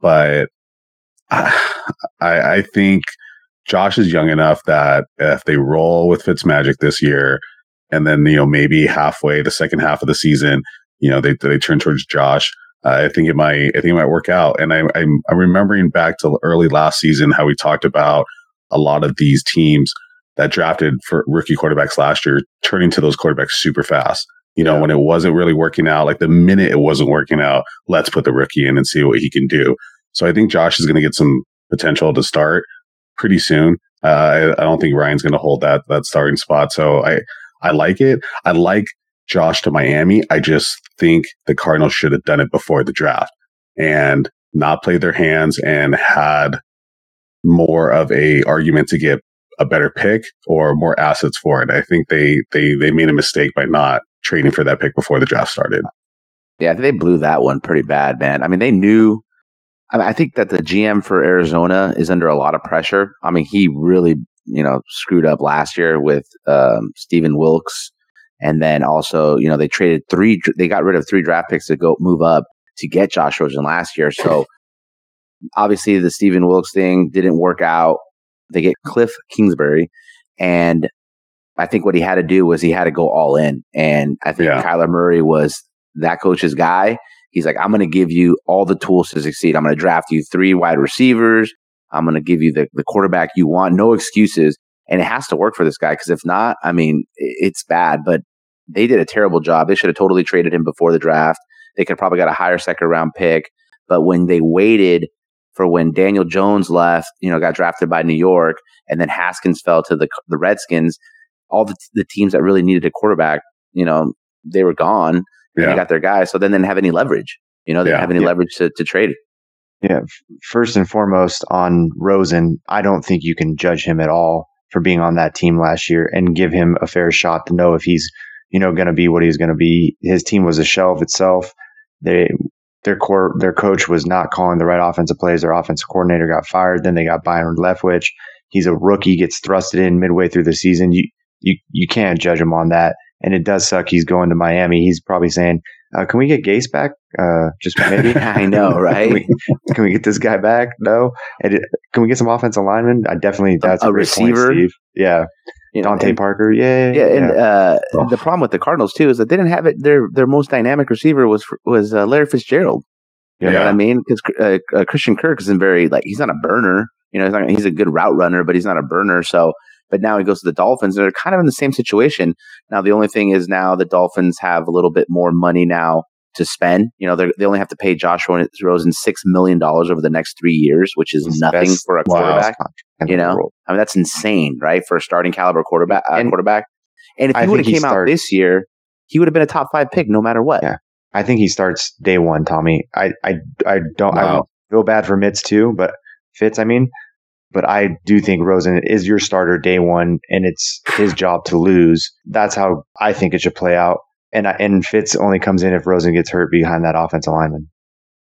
but I I think Josh is young enough that if they roll with Fitzmagic this year, and then you know maybe halfway the second half of the season, you know they they turn towards Josh. Uh, I think it might I think it might work out. And I, I'm I'm remembering back to early last season how we talked about a lot of these teams that drafted for rookie quarterbacks last year turning to those quarterbacks super fast. You know, when it wasn't really working out, like the minute it wasn't working out, let's put the rookie in and see what he can do. So I think Josh is going to get some potential to start pretty soon. Uh, I, I don't think Ryan's going to hold that that starting spot. So I I like it. I like Josh to Miami. I just think the Cardinals should have done it before the draft and not played their hands and had more of a argument to get a better pick or more assets for it. I think they they they made a mistake by not trading for that pick before the draft started. Yeah, I think they blew that one pretty bad, man. I mean, they knew. I, mean, I think that the GM for Arizona is under a lot of pressure. I mean, he really, you know, screwed up last year with um, Stephen Wilks, and then also, you know, they traded three. They got rid of three draft picks to go move up to get Josh Rosen last year. So obviously, the Stephen Wilks thing didn't work out. They get Cliff Kingsbury, and I think what he had to do was he had to go all in. And I think Yeah. Kyler Murray was that coach's guy. He's like, I'm going to give you all the tools to succeed. I'm going to draft you three wide receivers. I'm going to give you the, the quarterback you want. No excuses. And it has to work for this guy because if not, I mean, it's bad. But they did a terrible job. They should have totally traded him before the draft. They could probably got a higher second round pick. But when they waited for when Daniel Jones left, you know, got drafted by New York, and then Haskins fell to the the Redskins, all the, the teams that really needed a quarterback, you know, they were gone. And They got their guy. So then they didn't have any leverage. You know, they Yeah. didn't have any Yeah. leverage to, to trade. Yeah. First and foremost, on Rosen, I don't think you can judge him at all for being on that team last year and give him a fair shot to know if he's, you know, going to be what he's going to be. His team was a shell of itself. They, their core, their coach was not calling the right offensive plays. Their offensive coordinator got fired. Then they got Byron Leftwich. He's a rookie, gets thrusted in midway through the season. You, you, you can't judge him on that. And it does suck. He's going to Miami. He's probably saying, uh, can we get Gase back? Uh, just maybe. I know, right? Can we, can we get this guy back? No. And it, can we get some offensive linemen? I definitely that's a, a great point, receiver? Steve. Yeah, You know, Dante and- Parker. Yeah, Yeah, and uh, Oh. the problem with the Cardinals too is that they didn't have it. Their their most dynamic receiver was was uh, Larry Fitzgerald. You know Yeah. what I mean? Because uh, uh, Christian Kirk isn't very like he's not a burner. You know, he's, not, he's a good route runner, but he's not a burner. So, but now he goes to the Dolphins, and they're kind of in the same situation. Now, the only thing is now the Dolphins have a little bit more money now to spend. You know, they they only have to pay Josh Rosen six million dollars over the next three years, which is nothing best- for a quarterback. you know? I mean, that's insane, right? For a starting caliber quarterback. Uh, And- quarterback. And if he would have came out this year, he would have been a top five pick no matter what. Yeah. I think he starts day one, Tommy. I, I, I don't. I feel bad for Mitz too, but Fitz. I mean, but I do think Rosen is your starter day one, and it's his job to lose. That's how I think it should play out. And I, and Fitz only comes in if Rosen gets hurt behind that offensive lineman.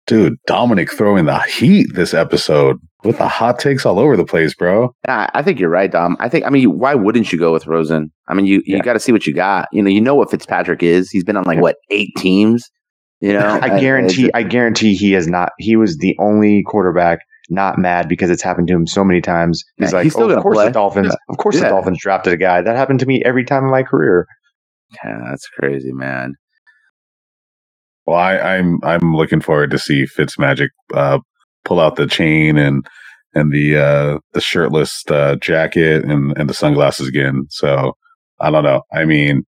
Dude, Dominic throwing the heat this episode with the hot takes all over the place, bro. I, I think you're right, Dom. I think. I mean, why wouldn't you go with Rosen? I mean, you you Yeah. got to see what you got. You know, you know what Fitzpatrick is. He's been on like Yeah. what eight teams. You know, I guarantee. it's- I guarantee he is not. He was the only quarterback not mad because it's happened to him so many times. He's Yeah, like, he's still oh, gonna of course play." the Dolphins. Of course Yeah. the Dolphins drafted a guy. That happened to me every time in my career. Yeah, that's crazy, man. Well, I, I'm I'm looking forward to see Fitzmagic uh, pull out the chain and and the uh, the shirtless uh, jacket and, and the sunglasses again. So I don't know. I mean,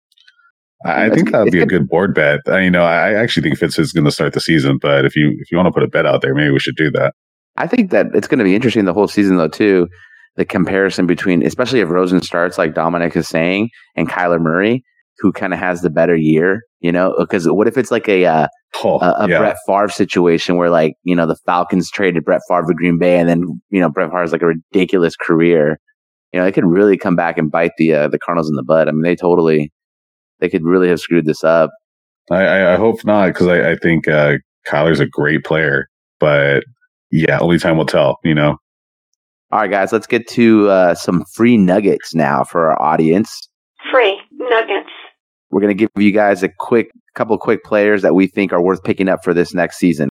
I, I think that would be a good board bet. I, you know, I actually think Fitz is going to start the season. But if you if you want to put a bet out there, maybe we should do that. I think that it's going to be interesting the whole season, though, too. The comparison between, especially if Rosen starts, like Dominic is saying, and Kyler Murray, who kind of has the better year, you know? Because what if it's like a uh, Oh, a, a yeah. Brett Favre situation where, like, you know, the Falcons traded Brett Favre to Green Bay, and then you know Brett Favre's like a ridiculous career. You know, they could really come back and bite the uh, the Cardinals in the butt. I mean, they totally, they could really have screwed this up. I, I, I hope not because I, I think uh, Kyler's a great player. But yeah, only time will tell. You know. All right, guys, let's get to uh, some free nuggets now for our audience. Free nuggets. We're going to give you guys a quick couple of quick players that we think are worth picking up for this next season.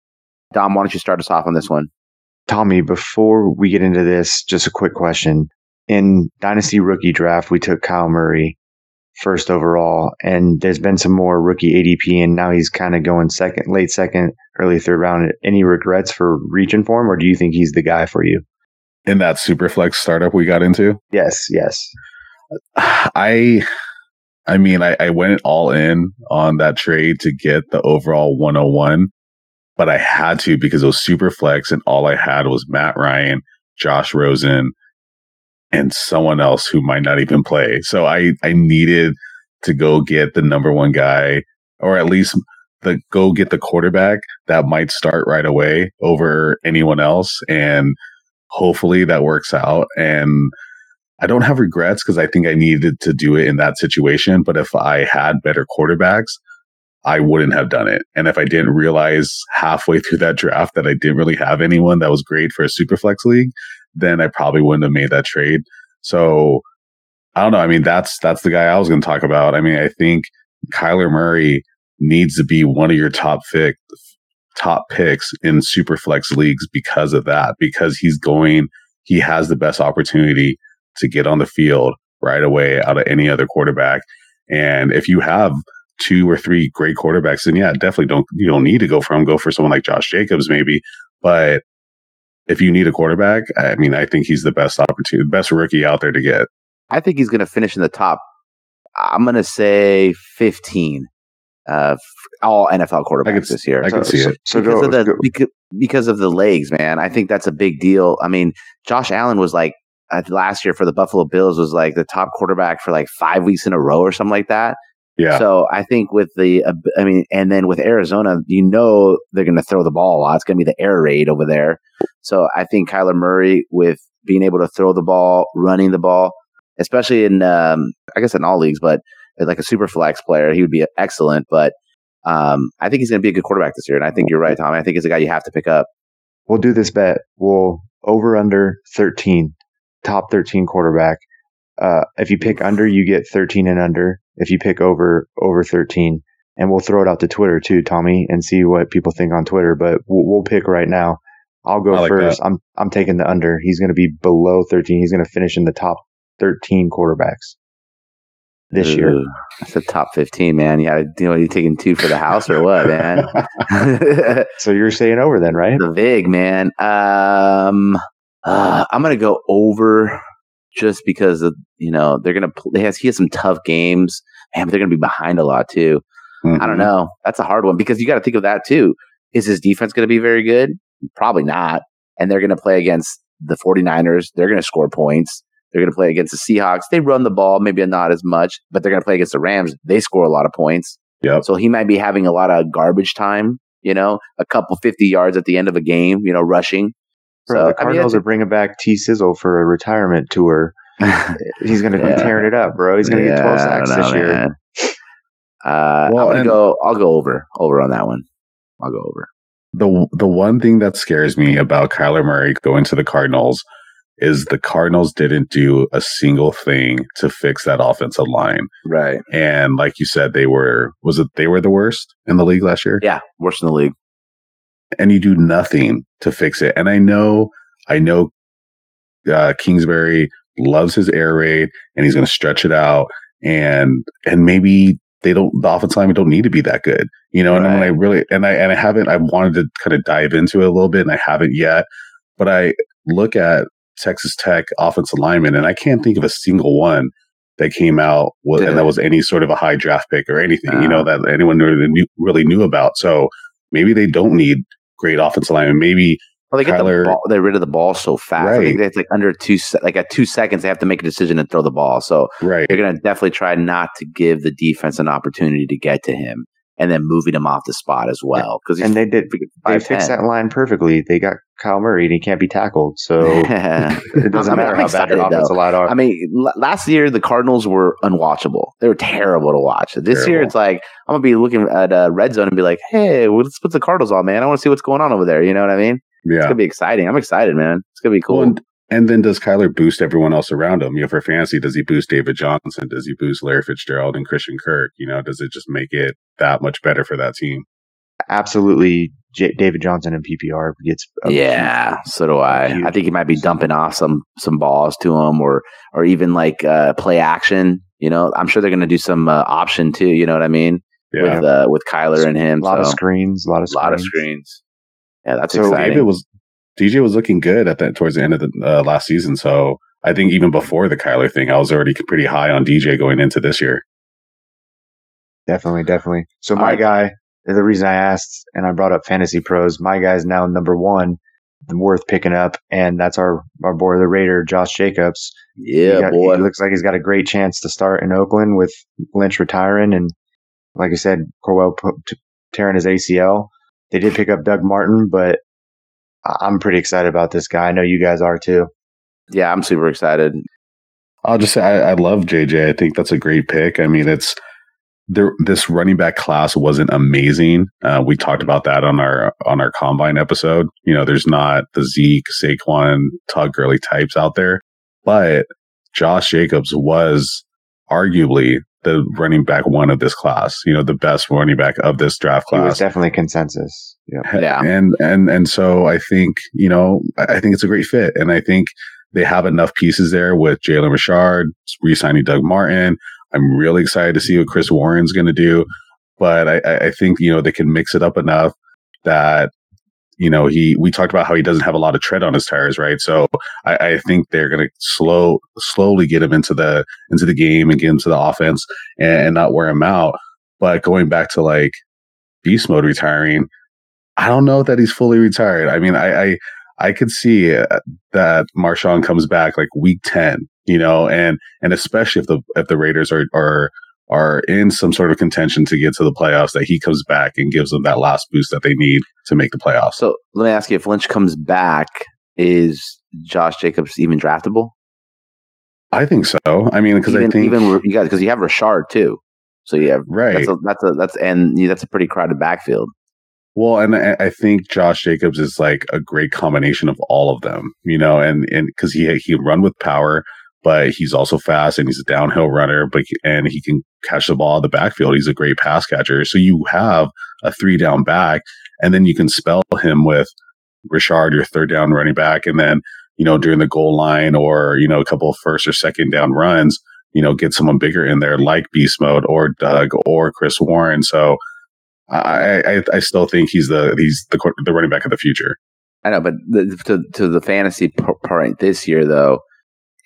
Dom, why don't you start us off on this one? Tommy, before we get into this, just a quick question. In Dynasty Rookie Draft, we took Kyle Murray first overall, and there's been some more rookie ADP, and now he's kind of going second, late second, early third round. Any regrets for reaching for him, or do you think he's the guy for you? In that Superflex startup we got into, Yes, yes. I I mean I, I went all in on that trade to get the overall 101, but I had to because it was super flex and all I had was Matt Ryan, Josh Rosen, and someone else who might not even play. So I I needed to go get the number one guy, or at least the go get the quarterback that might start right away over anyone else. And hopefully that works out. And I don't have regrets because I think I needed to do it in that situation. But if I had better quarterbacks, I wouldn't have done it. And if I didn't realize halfway through that draft that I didn't really have anyone that was great for a super flex league, then I probably wouldn't have made that trade. So I don't know. I mean, that's that's the guy I was going to talk about. I mean, I think Kyler Murray needs to be one of your top pick, top picks in super flex leagues because of that. Because he's going, he has the best opportunity to get on the field right away out of any other quarterback. And if you have two or three great quarterbacks, then yeah, definitely don't you don't need to go for him. Go for someone like Josh Jacobs, maybe. But if you need a quarterback, I mean, I think he's the best opportunity, best rookie out there to get. I think he's going to finish in the top. I'm going to say 15 uh, all NFL quarterbacks this year. I can see so, it. So because go, of the go- because, because of the legs, man. I think that's a big deal. I mean, Josh Allen was like uh, last year for the Buffalo Bills was like the top quarterback for like five weeks in a row or something like that. Yeah. So I think with the, uh, I mean, and then with Arizona, you know they're going to throw the ball a lot. It's going to be the air raid over there. So I think Kyler Murray with being able to throw the ball, running the ball, especially in, um, I guess in all leagues, but like a super flex player, he would be excellent. But um, I think he's going to be a good quarterback this year. And I think you're right, Tommy. I think he's a guy you have to pick up. we'll do this bet. We'll over under 13, top 13 quarterback. Uh, if you pick under, you get 13 and under. If you pick over, over 13. And we'll throw it out to Twitter too, Tommy, and see what people think on Twitter. But we'll, we'll pick right now. I'll go like first. that. I'm I'm taking the under. He's going to be below 13. He's going to finish in the top 13 quarterbacks this year. Ooh, That's a top 15, man. Yeah, you know, you taking two for the house or what, man? So you're saying over then, right? the Vig, man. Um, uh, I'm gonna go over just because of you know they're gonna pl- he has he has some tough games, man. But they're gonna be behind a lot too. I Mm-hmm. don't know. That's a hard one because you got to think of that too. Is his defense going to be very good? Probably not. And they're going to play against the 49ers. They're going to score points. They're going to play against the Seahawks. They run the ball, maybe not as much, but they're going to play against the Rams. They score a lot of points. Yep. So he might be having a lot of garbage time, you know, a couple 50 yards at the end of a game, you know, rushing. Bro, So, the I mean, Cardinals are bringing back T Sizzle for a retirement tour. He's going to Yeah. be tearing it up, bro. He's going to get 12 sacks know, this year. man. Uh, Well, I'm gonna and- go. I'll go over. Over on that one. I'll go over. The the one thing that scares me about Kyler Murray going to the Cardinals is the Cardinals didn't do a single thing to fix that offensive line. Right. And like you said, they were was it they were the worst in the league last year? Yeah. Worst in the league. And you do nothing to fix it. And I know I know uh, Kingsbury loves his air raid and he's going to stretch it out and and maybe they don't the offensive linemen don't need to be that good you know and when i really and i and i haven't i wanted to kind of dive into it a little bit and i haven't yet but i look at texas tech offensive linemen and i can't think of a single one that came out Did and that was any sort of a high draft pick or anything you Ah. know that anyone really knew, really knew about so maybe they don't need great offensive linemen maybe Well, they get Kyler- the ball, they're rid of the ball so fast. I think it's like under two, like at two seconds, they have to make a decision and throw the ball. So right they're going to definitely try not to give the defense an opportunity to get to him, and then moving him off the spot as well. Because And they did. They fixed that line perfectly. They got Kyle Murray and he can't be tackled. So it doesn't I'm- matter I'm how bad excited, their offensive line are. I mean, l- last year the Cardinals were unwatchable. They were terrible to watch. This year it's like I'm gonna be looking at uh, red zone and be like, "Hey, let's put the Cardinals on, man. I want to see what's going on over there." You know what I mean? It's gonna be exciting. I'm excited, man. It's gonna be cool. Well, and, and then does Kyler boost everyone else around him? You know, for fantasy, does he boost David Johnson? Does he boost Larry Fitzgerald and Christian Kirk? You know, does it just make it that much better for that team? Absolutely, J- David Johnson in PPR gets. a yeah, so do I. huge I think he might be dumping off some some balls to him, or or even like uh, play action. You know, I'm sure they're gonna do some uh, option too. You know what I mean? Yeah. With uh, with Kyler and him. A lot of screens, a lot of a lot of screens. Screens. Yeah, that's So exciting. David was DJ was looking good at that towards the end of the uh, last season. So I think even before the Kyler thing, I was already pretty high on DJ going into this year. Definitely, definitely. So my right. guy, the reason I asked and I brought up Fantasy Pros, my guy's now number one, worth picking up, and that's our our boy the Raider, Josh Jacobs. Yeah, he got- boy. He looks like he's got a great chance to start in Oakland with Lynch retiring, and like I said, Crowell pu- t- tearing his ACL. They did pick up Doug Martin, but I- I'm pretty excited about this guy. I know you guys are too. Yeah, I'm super excited. I'll just say I, I love JJ. I think that's a great pick. I mean, it's there. This running back class wasn't amazing. Uh, we talked about that on our on our combine episode. You know, there's not the Zeke, Saquon, Todd Gurley types out there, but Josh Jacobs was arguably the running back one of this class. You know, the best running back of this draft class. He was class. definitely consensus. Yeah. Yeah. And and and so I think, you know, I I think it's a great fit. And I think they have enough pieces there with Jalen Richard, re-signing Doug Martin. I'm really excited to see what Chris Warren's gonna do. But I, I- I think, you know, they can mix it up enough that you know, he we talked about how he doesn't have a lot of tread on his tires, right? So I, I think they're gonna slow slowly get him into the into the game and get into the offense and, and not wear him out. But going back to like beast mode retiring, I don't know that he's fully retired. I mean, I I, I could see uh, that Marshawn comes back like week ten, you know, and and especially if the if the Raiders are are are in some sort of contention to get to the playoffs, that he comes back and gives them that last boost that they need to make the playoffs. So let me ask you: If Lynch comes back, is Josh Jacobs even draftable? I think so. I mean, because I think even you guys because you have Rashard too. So you have right. that's a, that's a that's and yeah, that's a pretty crowded backfield. Well, and I, I think Josh Jacobs is like a great combination of all of them, you know, and and because he he run with power, but he's also fast and he's a downhill runner, but and he can catch the ball in the backfield. He's a great pass catcher. So you have a three down back, and then you can spell him with Richard, your third down running back, and then you know during the goal line or you know a couple of first or second down runs, you know get someone bigger in there like Beast Mode or Doug or Chris Warren. So. I, I I still think he's the he's the the running back of the future. I know, but the, to to the fantasy p- point this year though,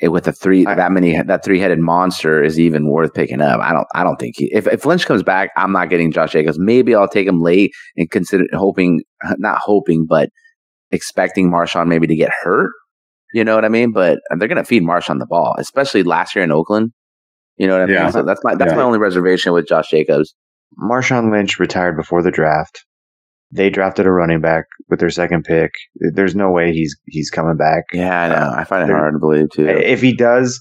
it, with the three I- that many that three headed monster is even worth picking up. I don't I don't think he, if if Lynch comes back, I'm not getting Josh Jacobs. Maybe I'll take him late and consider hoping not hoping, but expecting Marshawn maybe to get hurt. You know what I mean? But they're gonna feed Marshawn the ball, especially last year in Oakland. You know what I Yeah. mean? So that's my that's Yeah. my only reservation with Josh Jacobs. Marshawn Lynch retired before the draft. They drafted a running back with their second pick. There's no way he's he's coming back. Yeah, I know. I find it hard to believe too. If he does,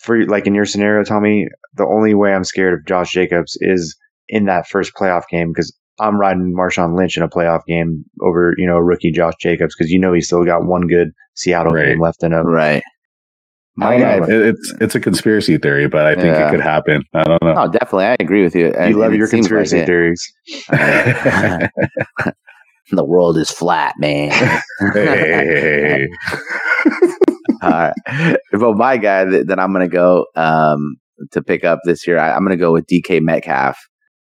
for like in your scenario, Tommy, the only way I'm scared of Josh Jacobs is in that first playoff game because I'm riding Marshawn Lynch in a playoff game over you know rookie Josh Jacobs because you know he's still got one good Seattle Right. game left in him. Right. I I don't know. know. It- It's it's a conspiracy theory, but I think Yeah. it could happen. I don't know. Oh, definitely. I agree with you. And- You love your seems like conspiracy it. theories. the world is flat, man. hey. All right. Well, my guy that, that I'm going to go um, to pick up this year, I, I'm going to go with DK Metcalf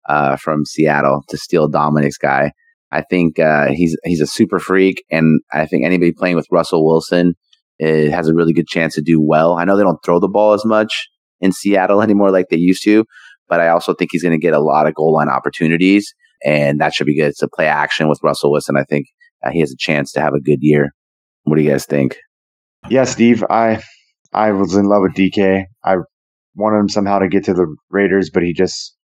uh, from Seattle to steal Dominic's guy. I think uh, he's he's a super freak, and I think anybody playing with Russell Wilson uh, has a really good chance to do well. I know they don't throw the ball as much in Seattle anymore like they used to, but I also think he's going to get a lot of goal line opportunities, and that should be good. It's a play action with Russell Wilson. I think uh, he has a chance to have a good year. What do you guys think? Yeah, Steve, I I was in love with DK. I wanted him somehow to get to the Raiders, but he just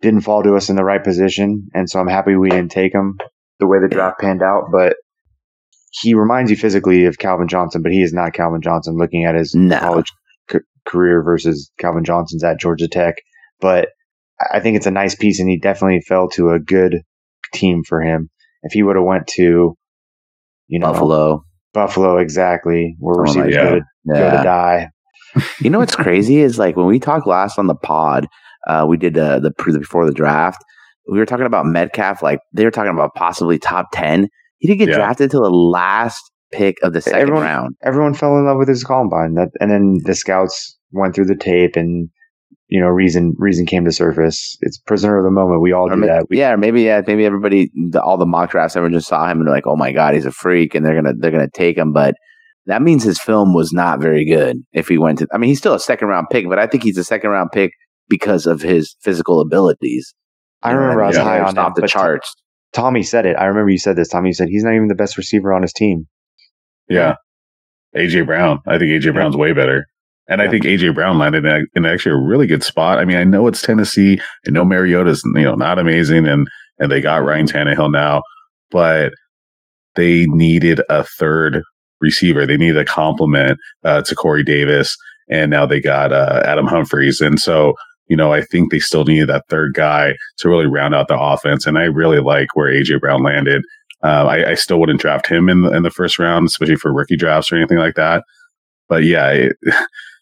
didn't fall to us in the right position, and so I'm happy we didn't take him the way the draft panned out. But he reminds you physically of Calvin Johnson, but he is not Calvin Johnson. Looking at his No. college c- career versus Calvin Johnson's at Georgia Tech, but I think it's a nice piece, and he definitely fell to a good team for him. If he would have went to, you know, Buffalo. Buffalo, exactly, where Oh receivers go, to, go to die. You know what's crazy is like when we talked last on the pod, uh, we did uh, the pre- before the draft. We were talking about Metcalf, like they were talking about possibly top ten. He didn't get Yeah. drafted till the last pick of the second Everyone- round. Everyone fell in love with his Columbine, that, and then the scouts went through the tape, and you know, reason reason came to surface. It's prisoner of the moment. We all Or do ma- that. We, yeah, or maybe yeah, maybe everybody, the, all the mock drafts, everyone just saw him and they're like, "Oh my god, he's a freak," and they're gonna they're gonna take him. But that means his film was not very good. If he went to, I mean, he's still a second round pick, but I think he's a second round pick because of his physical abilities. I You know what remember I was high on off him, the but charts. Tommy said it. I remember you said this. Tommy you said he's not even the best receiver on his team. Yeah. AJ Brown. I think AJ Brown's way better. And I think AJ Brown landed in, in actually a really good spot. I mean, I know it's Tennessee. I know Mariota's you know not amazing, and and they got Ryan Tannehill now, but they needed a third receiver. They needed a complement uh, to Corey Davis, and now they got uh, Adam Humphries. And so, you know, I think they still needed that third guy to really round out the offense. And I really like where AJ Brown landed. Uh, I, I, still wouldn't draft him in the, in the first round, especially for rookie drafts or anything like that. But yeah, it,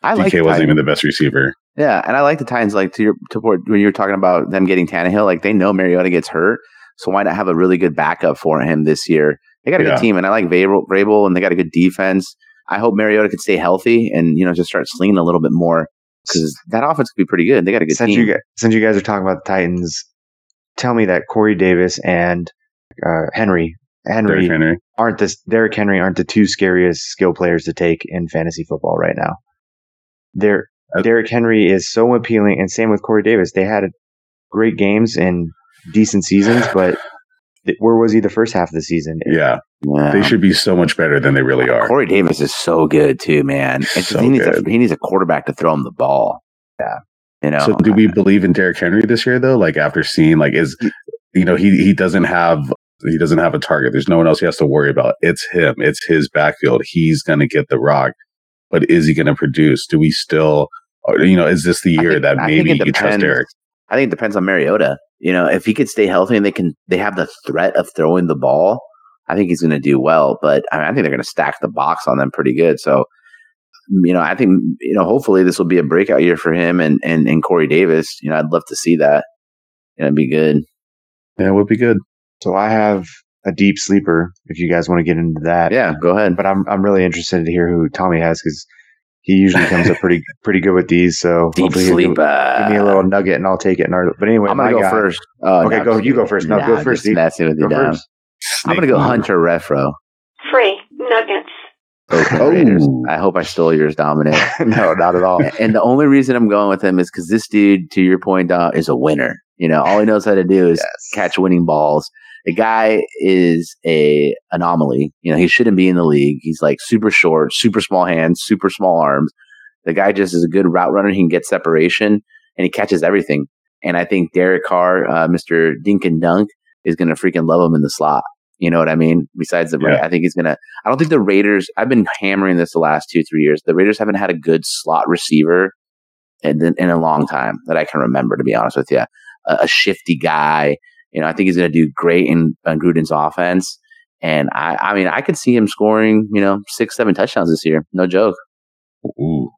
I DK like wasn't even the best receiver. Yeah, and I like the Titans. Like to your to when you were talking about them getting Tannehill, like they know Mariota gets hurt, so why not have a really good backup for him this year? They got a yeah. good team, and I like Vrabel, Vrabel, and they got a good defense. I hope Mariota could stay healthy and you know just start slinging a little bit more because that offense could be pretty good. They got a good since team. You guys, since you guys are talking about the Titans, tell me that Corey Davis and uh, Henry Henry, Henry aren't this Derrick Henry aren't the two scariest skill players to take in fantasy football right now. They're, uh, Derrick Henry is so appealing, and same with Corey Davis. They had great games and decent seasons, but where was he the first half of the season? Yeah. Yeah. They should be so much better than they really are. Corey Davis is so good too, man. So he, needs good. A, he needs a quarterback to throw him the ball. Yeah. You know. So do we believe in Derrick Henry this year though? Like after seeing like is you know, he he doesn't have he doesn't have a target. There's no one else he has to worry about. It's him. It's his backfield. He's going to get the rock. But is he going to produce? Do we still, you know, is this the year think, that maybe you trust Derrick? I think it depends on Mariota. You know, if he could stay healthy and they can, they have the threat of throwing the ball, I think he's going to do well. But I, mean, I think they're going to stack the box on them pretty good. So, you know, I think, you know, hopefully this will be a breakout year for him and, and, and Corey Davis. You know, I'd love to see that. You know, it'd be good. Yeah, it would be good. So I have a deep sleeper. If you guys want to get into that, yeah, go ahead. But I'm I'm really interested to hear who Tommy has because he usually comes up pretty pretty good with these. So deep sleeper. Give, me a little nugget and I'll take it. But anyway, I'm gonna go guy, first. Oh, okay, no, go. You go first. No, nah, go first. Messing with you, go first. I'm gonna go Hunter Renfrow. Free nuggets. Oh, I hope I stole yours, Dominic. no, not at all. And the only reason I'm going with him is because this dude, to your point, Dom, is a winner. You know, all he knows how to do is yes. catch winning balls. The guy is a anomaly. You know, he shouldn't be in the league. He's like super short, super small hands, super small arms. The guy just is a good route runner. He can get separation and he catches everything. And I think Derek Carr, uh, Mr. Dink and Dunk, is going to freaking love him in the slot. You know what I mean? Besides the, yeah. I think he's going to, I don't think the Raiders, I've been hammering this the last two, three years. The Raiders haven't had a good slot receiver in, in a long time that I can remember, to be honest with you. A, a shifty guy you know, I think he's going to do great in, in Gruden's offense. And I, I mean, I could see him scoring, you know, six, seven touchdowns this year. No joke. Ooh.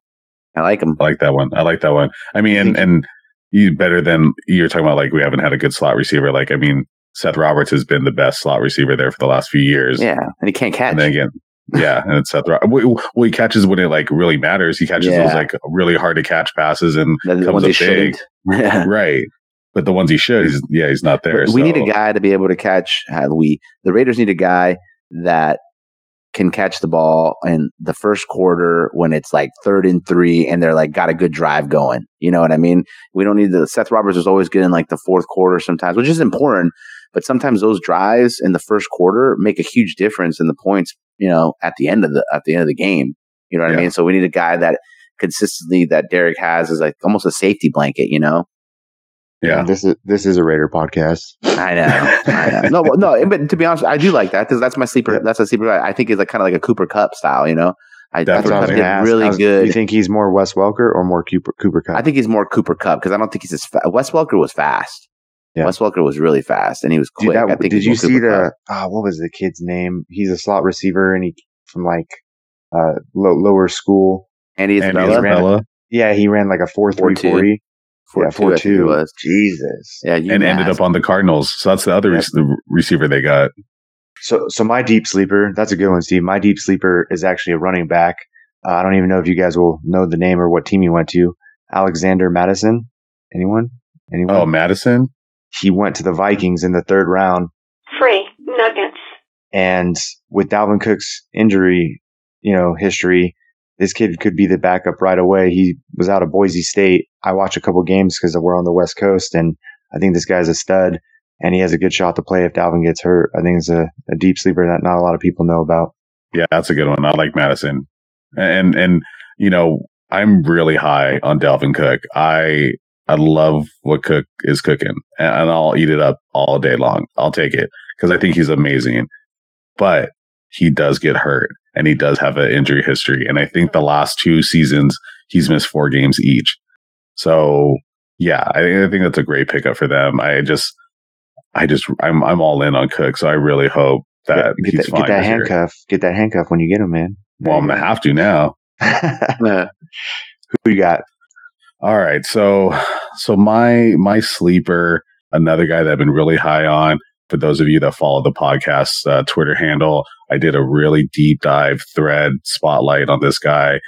I like him. I like that one. I like that one. I mean, and, and you better than you're talking about, like, we haven't had a good slot receiver. Like, I mean, Seth Roberts has been the best slot receiver there for the last few years. Yeah. And he can't catch. And then again, yeah. And it's Seth Roberts. Well, he catches when it like really matters. He catches yeah. those like really hard to catch passes and comes up big. right but the ones he should, he's, yeah, he's not there. We need a guy to be able to catch. Uh, we the Raiders need a guy that can catch the ball in the first quarter when it's like third and three and they're like got a good drive going. You know what I mean? We don't need the Seth Roberts is always good in like the fourth quarter sometimes, which is important. But sometimes those drives in the first quarter make a huge difference in the points, you know, at the end of the at the end of the game. You know what yeah. I mean? So we need a guy that consistently that Derek has is like almost a safety blanket, you know? Yeah, this is this is a Raider podcast. I know, I know. No, no, but to be honest, I do like that because that's my sleeper. Yeah. That's a sleeper. I think he's like kind of like a Cooper Kupp style. You know, I that's what I really was, good. You think he's more Wes Welker or more Cooper Cooper Kupp? I think he's more Cooper Kupp because I don't think he's as fa- Wes Welker was fast. Yeah. Wes Welker was really fast and he was quick. Dude, that, did you see the oh, what was the kid's name? He's a slot receiver and he from like uh lower school. Andy Isabella. Andy Isabella. Yeah, he ran like a four three forty. Four yeah, two, four two. Was. Jesus. Yeah, and ended up on the Cardinals. So that's the other yep. the receiver they got. So, so my deep sleeper. That's a good one, Steve. My deep sleeper is actually a running back. Uh, I don't even know if you guys will know the name or what team he went to. Alexander Mattison. Anyone? Anyone? Oh, Mattison. He went to the Vikings in the third round. Free nuggets. And with Dalvin Cook's injury, you know, history, this kid could be the backup right away. He was out of Boise State. I watch a couple games because we're on the West Coast, and I think this guy's a stud, and he has a good shot to play if Dalvin gets hurt. I think it's a, a deep sleeper that not a lot of people know about. Yeah, that's a good one. I like Mattison, and and you know I'm really high on Dalvin Cook. I I love what Cook is cooking, and, I'll eat it up all day long. I'll take it because I think he's amazing. But he does get hurt, and he does have an injury history. And I think the last two seasons he's missed four games each. So yeah, I, I think that's a great pickup for them. I just, I just, I'm I'm all in on Cook. So I really hope that get, he's that, fine. get that this year. handcuff. Get that handcuff when you get him, man. Well, I'm gonna have to now. Who you got? All right. So so my my sleeper, another guy that I've been really high on. For those of you that follow the podcast uh, Twitter handle, I did a really deep dive thread spotlight on this guy,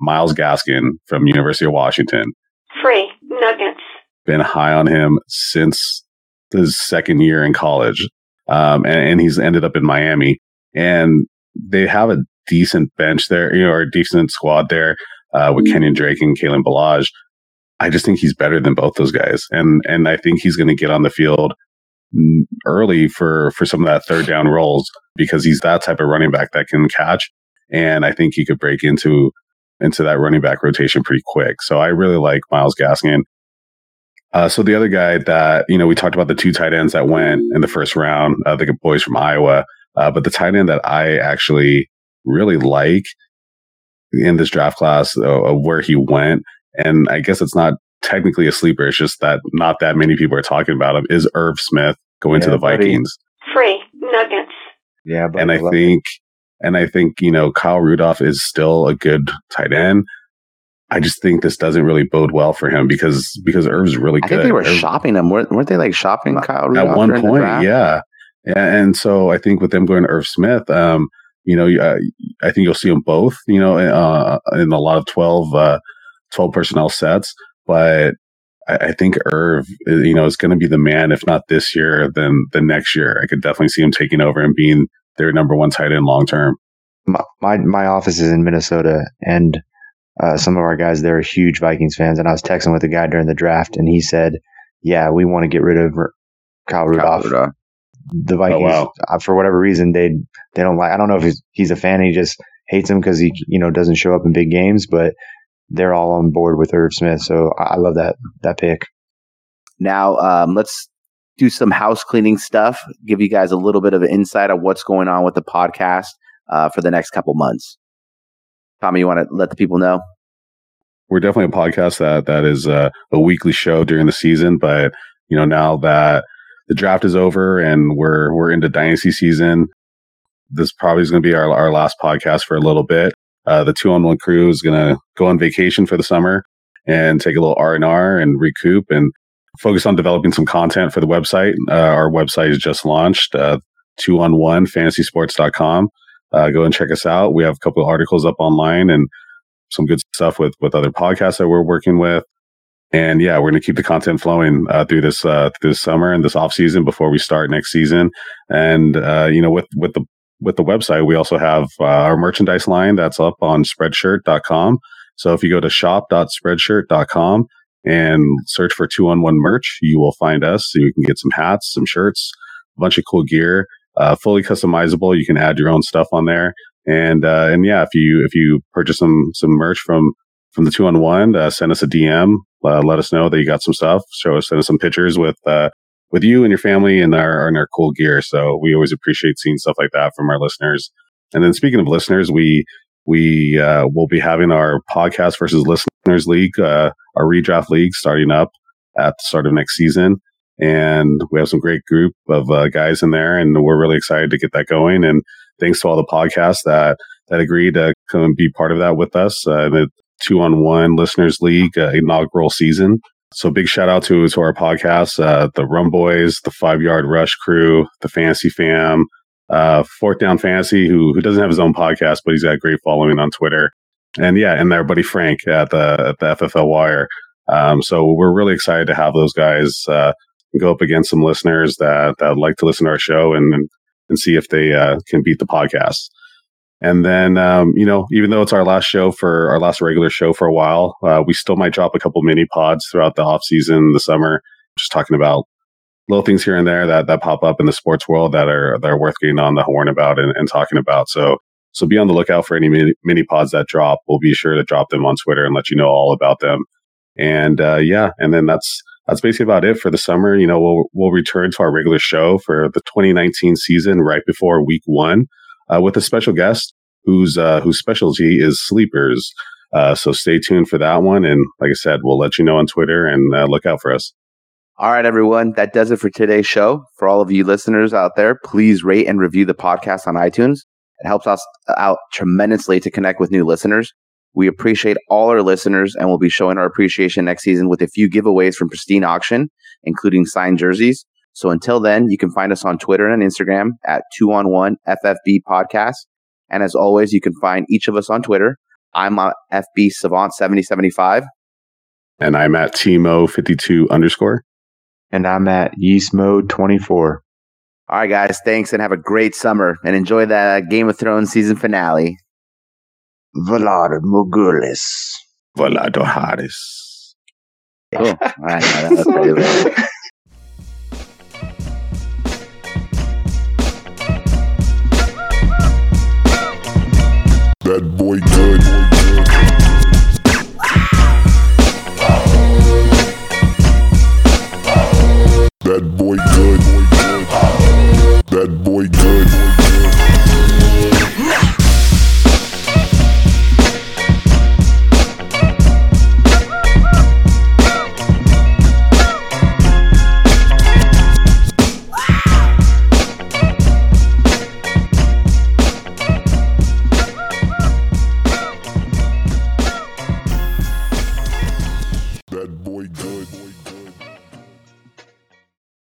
Myles Gaskin from University of Washington. Free nuggets. Been high on him since his second year in college, um, and, and he's ended up in Miami. And they have a decent bench there, you know, or a decent squad there uh, with Kenyon Drake and Kalen Ballage. I just think he's better than both those guys, and and I think he's going to get on the field early for for some of that third down rolls because he's that type of running back that can catch, and I think he could break into into that running back rotation pretty quick. So I really like Myles Gaskin. Uh, so the other guy that you know we talked about the two tight ends that went in the first round, uh, the boys from Iowa, uh, but the tight end that I actually really like in this draft class uh, of where he went, and I guess it's not technically a sleeper. It's just that not that many people are talking about him. Is Irv Smith going to Yeah, the buddy. Vikings? Free nuggets. Yeah, but and I love- think, and I think you know Kyle Rudolph is still a good tight end. I just think this doesn't really bode well for him because because Irv's really I good. I think they were Irv- shopping him. Weren't, weren't they like shopping Kyle at one during the point, draft? yeah. Yeah, and so I think with them going to Irv Smith, um, you know, uh, I think you'll see them both, you know, uh, in a lot of 12, uh, 12 personnel sets. But I, I think Irv, uh, you know, is going to be the man, if not this year, then the next year. I could definitely see him taking over and being their number one tight end long term. my, my my office is in Minnesota, and uh, some of our guys there are huge Vikings fans. And I was texting with a guy during the draft, and he said, "Yeah, we want to get rid of R- Kyle Kyle Rudolph." Rudolph. The Vikings, wow. uh, for whatever reason, they they don't like. I don't know if he's, he's a fan. He just hates him because he you know doesn't show up in big games, but they're all on board with Irv Smith. So I, I love that that pick. Now, um, let's do some house cleaning stuff. Give you guys a little bit of an insight of what's going on with the podcast uh, for the next couple months. Tommy, you want to let the people know? we're definitely a podcast that that is uh, a weekly show during the season. But you know, now that the draft is over and we're we're into dynasty season, this probably is going to be our our last podcast for a little bit. Uh, the two on one crew is going to go on vacation for the summer and take a little R and R and recoup and focus on developing some content for the website. Uh, our website is just launched. Uh, two on one fantasysports.com. Uh, go and check us out. We have a couple of articles up online and some good stuff with with other podcasts that we're working with. And yeah, we're going to keep the content flowing uh, through this uh, through this summer and this off season before we start next season. And uh, you know, with with the with the website, we also have uh, our merchandise line that's up on Spreadshirt.com. So if you go to shop.spreadshirt.com and search for two on one merch, you will find us. So you can get some hats, some shirts, a bunch of cool gear, uh, fully customizable. You can add your own stuff on there. And uh, and yeah, if you if you purchase some some merch from from the two on one, uh, send us a DM. Uh, let us know that you got some stuff. Show us send us some pictures with uh, with you and your family and our and our cool gear. So we always appreciate seeing stuff like that from our listeners. And then speaking of listeners, we we uh, will be having our podcast versus listeners league, uh, our redraft league, starting up at the start of next season. And we have some great group of uh, guys in there, and we're really excited to get that going. And thanks to all the podcasts that that agreed to come and be part of that with us. Uh, the two on one listeners league uh, inaugural season. So big shout out to to our podcast, uh, the Rum Boys, the Five Yard Rush crew, the Fantasy Fam, uh, Fourth Down Fantasy, who who doesn't have his own podcast, but he's got a great following on Twitter. And yeah, and our buddy Frank at the at the FFL Wire. Um, so we're really excited to have those guys uh, go up against some listeners that that like to listen to our show and and see if they uh, can beat the podcast. And then, um, you know, even though it's our last show for our last regular show for a while, uh, we still might drop a couple mini pods throughout the off season, the summer, just talking about little things here and there that, that pop up in the sports world that are, that are worth getting on the horn about and, and talking about. So So be on the lookout for any mini, mini pods that drop. We'll be sure to drop them on Twitter and let you know all about them. And uh, yeah, and then that's that's basically about it for the summer. You know, we'll we'll return to our regular show for the 2019 season right before week one uh, with a special guest whose uh, whose specialty is sleepers. Uh, so stay tuned for that one. And like I said, we'll let you know on Twitter and uh, look out for us. All right, everyone. That does it for today's show. For all of you listeners out there, please rate and review the podcast on iTunes. It helps us out tremendously to connect with new listeners. We appreciate all our listeners and we'll be showing our appreciation next season with a few giveaways from Pristine Auction, including signed jerseys. So until then, you can find us on Twitter and Instagram at 2 on 1 FFB Podcast. And as always, you can find each of us on Twitter. I'm on FB Savant 7075. And I'm at Timo52 underscore. And I'm at Yeast Mode 24. All right, guys. Thanks and have a great summer and enjoy the uh, Game of Thrones season finale. Valar Morghulis. Valar Dohaeris. Cool. All right. That was pretty That boy good. That boy good. That boy good.